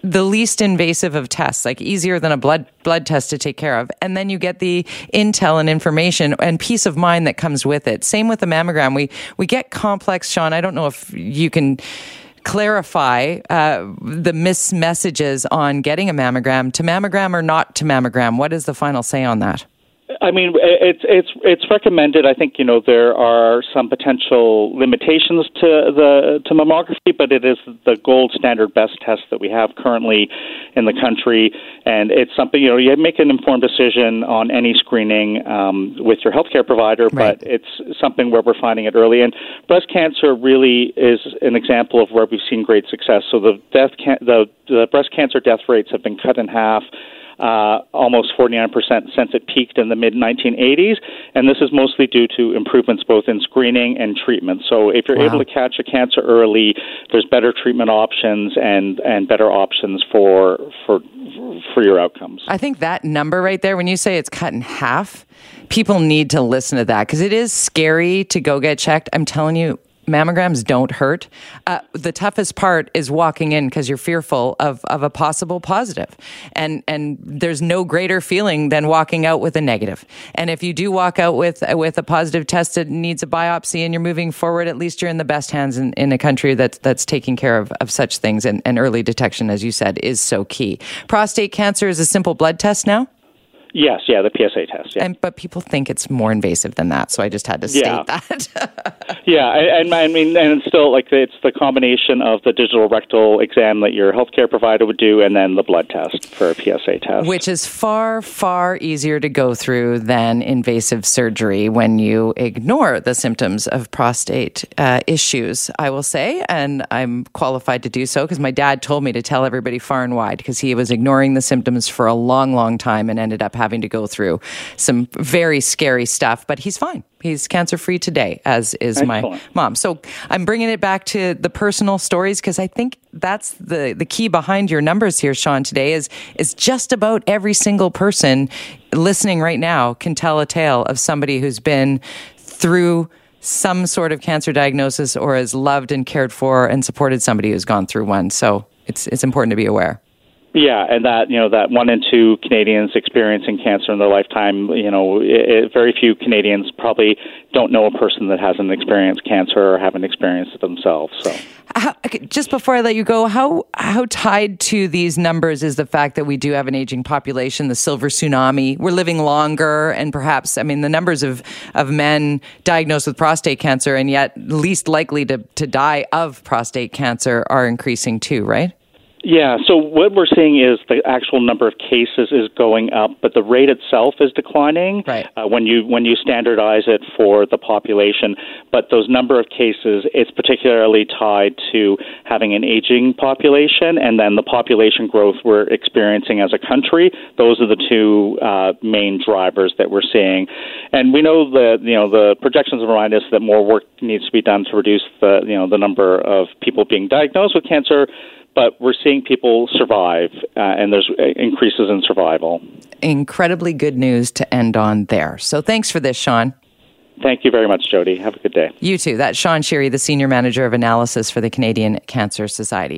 the least invasive of tests, like easier than a blood blood test to take care of. And then you get the intel and information and peace of mind that comes with it. Same with the mammogram. We we get complex, Sean. I don't know if you can clarify uh, the miss messages on getting a mammogram to mammogram or not to mammogram. What is the final say on that? I mean, it's it's it's recommended. I think you know there are some potential limitations to the to mammography, but it is the gold standard best test that we have currently in the country, and it's something you know you make an informed decision on any screening um, with your healthcare provider, right. but it's something where we're finding it early. And breast cancer really is an example of where we've seen great success. So the death can- the the breast cancer death rates have been cut in half uh, almost 49% since it peaked in the mid 1980s. And this is mostly due to improvements both in screening and treatment. So if you're wow. able to catch a cancer early, there's better treatment options and, and better options for, for, for your outcomes. I think that number right there, when you say it's cut in half, people need to listen to that because it is scary to go get checked. I'm telling you, mammograms don't hurt. Uh, the toughest part is walking in because you're fearful of, of a possible positive. And, and there's no greater feeling than walking out with a negative. And if you do walk out with, with a positive test that needs a biopsy and you're moving forward, at least you're in the best hands in, in a country that's, that's taking care of, of such things. And, and early detection, as you said, is so key. Prostate cancer is a simple blood test now? Yes, yeah, the PSA test. Yeah. And but people think it's more invasive than that, so I just had to state yeah. that. yeah, and I mean, and it's still like it's the combination of the digital rectal exam that your healthcare provider would do, and then the blood test for a PSA test, which is far far easier to go through than invasive surgery when you ignore the symptoms of prostate uh, issues. I will say, and I'm qualified to do so because my dad told me to tell everybody far and wide because he was ignoring the symptoms for a long, long time and ended up having to go through some very scary stuff, but he's fine. He's cancer free today, as is Excellent. my mom. So I'm bringing it back to the personal stories because I think that's the the key behind your numbers here, Sean. Today is is just about every single person listening right now can tell a tale of somebody who's been through some sort of cancer diagnosis or has loved and cared for and supported somebody who's gone through one. So it's it's important to be aware. Yeah, and that you know that one in two Canadians experiencing cancer in their lifetime. You know, it, it, very few Canadians probably don't know a person that hasn't experienced cancer or haven't experienced it themselves. So. How, just before I let you go, how how tied to these numbers is the fact that we do have an aging population, the silver tsunami. We're living longer, and perhaps I mean the numbers of of men diagnosed with prostate cancer and yet least likely to to die of prostate cancer are increasing too, right? Yeah, so what we're seeing is the actual number of cases is going up, but the rate itself is declining right. uh, when you when you standardize it for the population. But those number of cases, it's particularly tied to having an aging population, and then the population growth we're experiencing as a country. Those are the two uh, main drivers that we're seeing, and we know that you know the projections remind us that more work needs to be done to reduce the you know the number of people being diagnosed with cancer but we're seeing people survive, uh, and there's uh, increases in survival. Incredibly good news to end on there. So thanks for this, Sean. Thank you very much, Jody. Have a good day. You too. That's Sean Sherry, the Senior Manager of Analysis for the Canadian Cancer Society.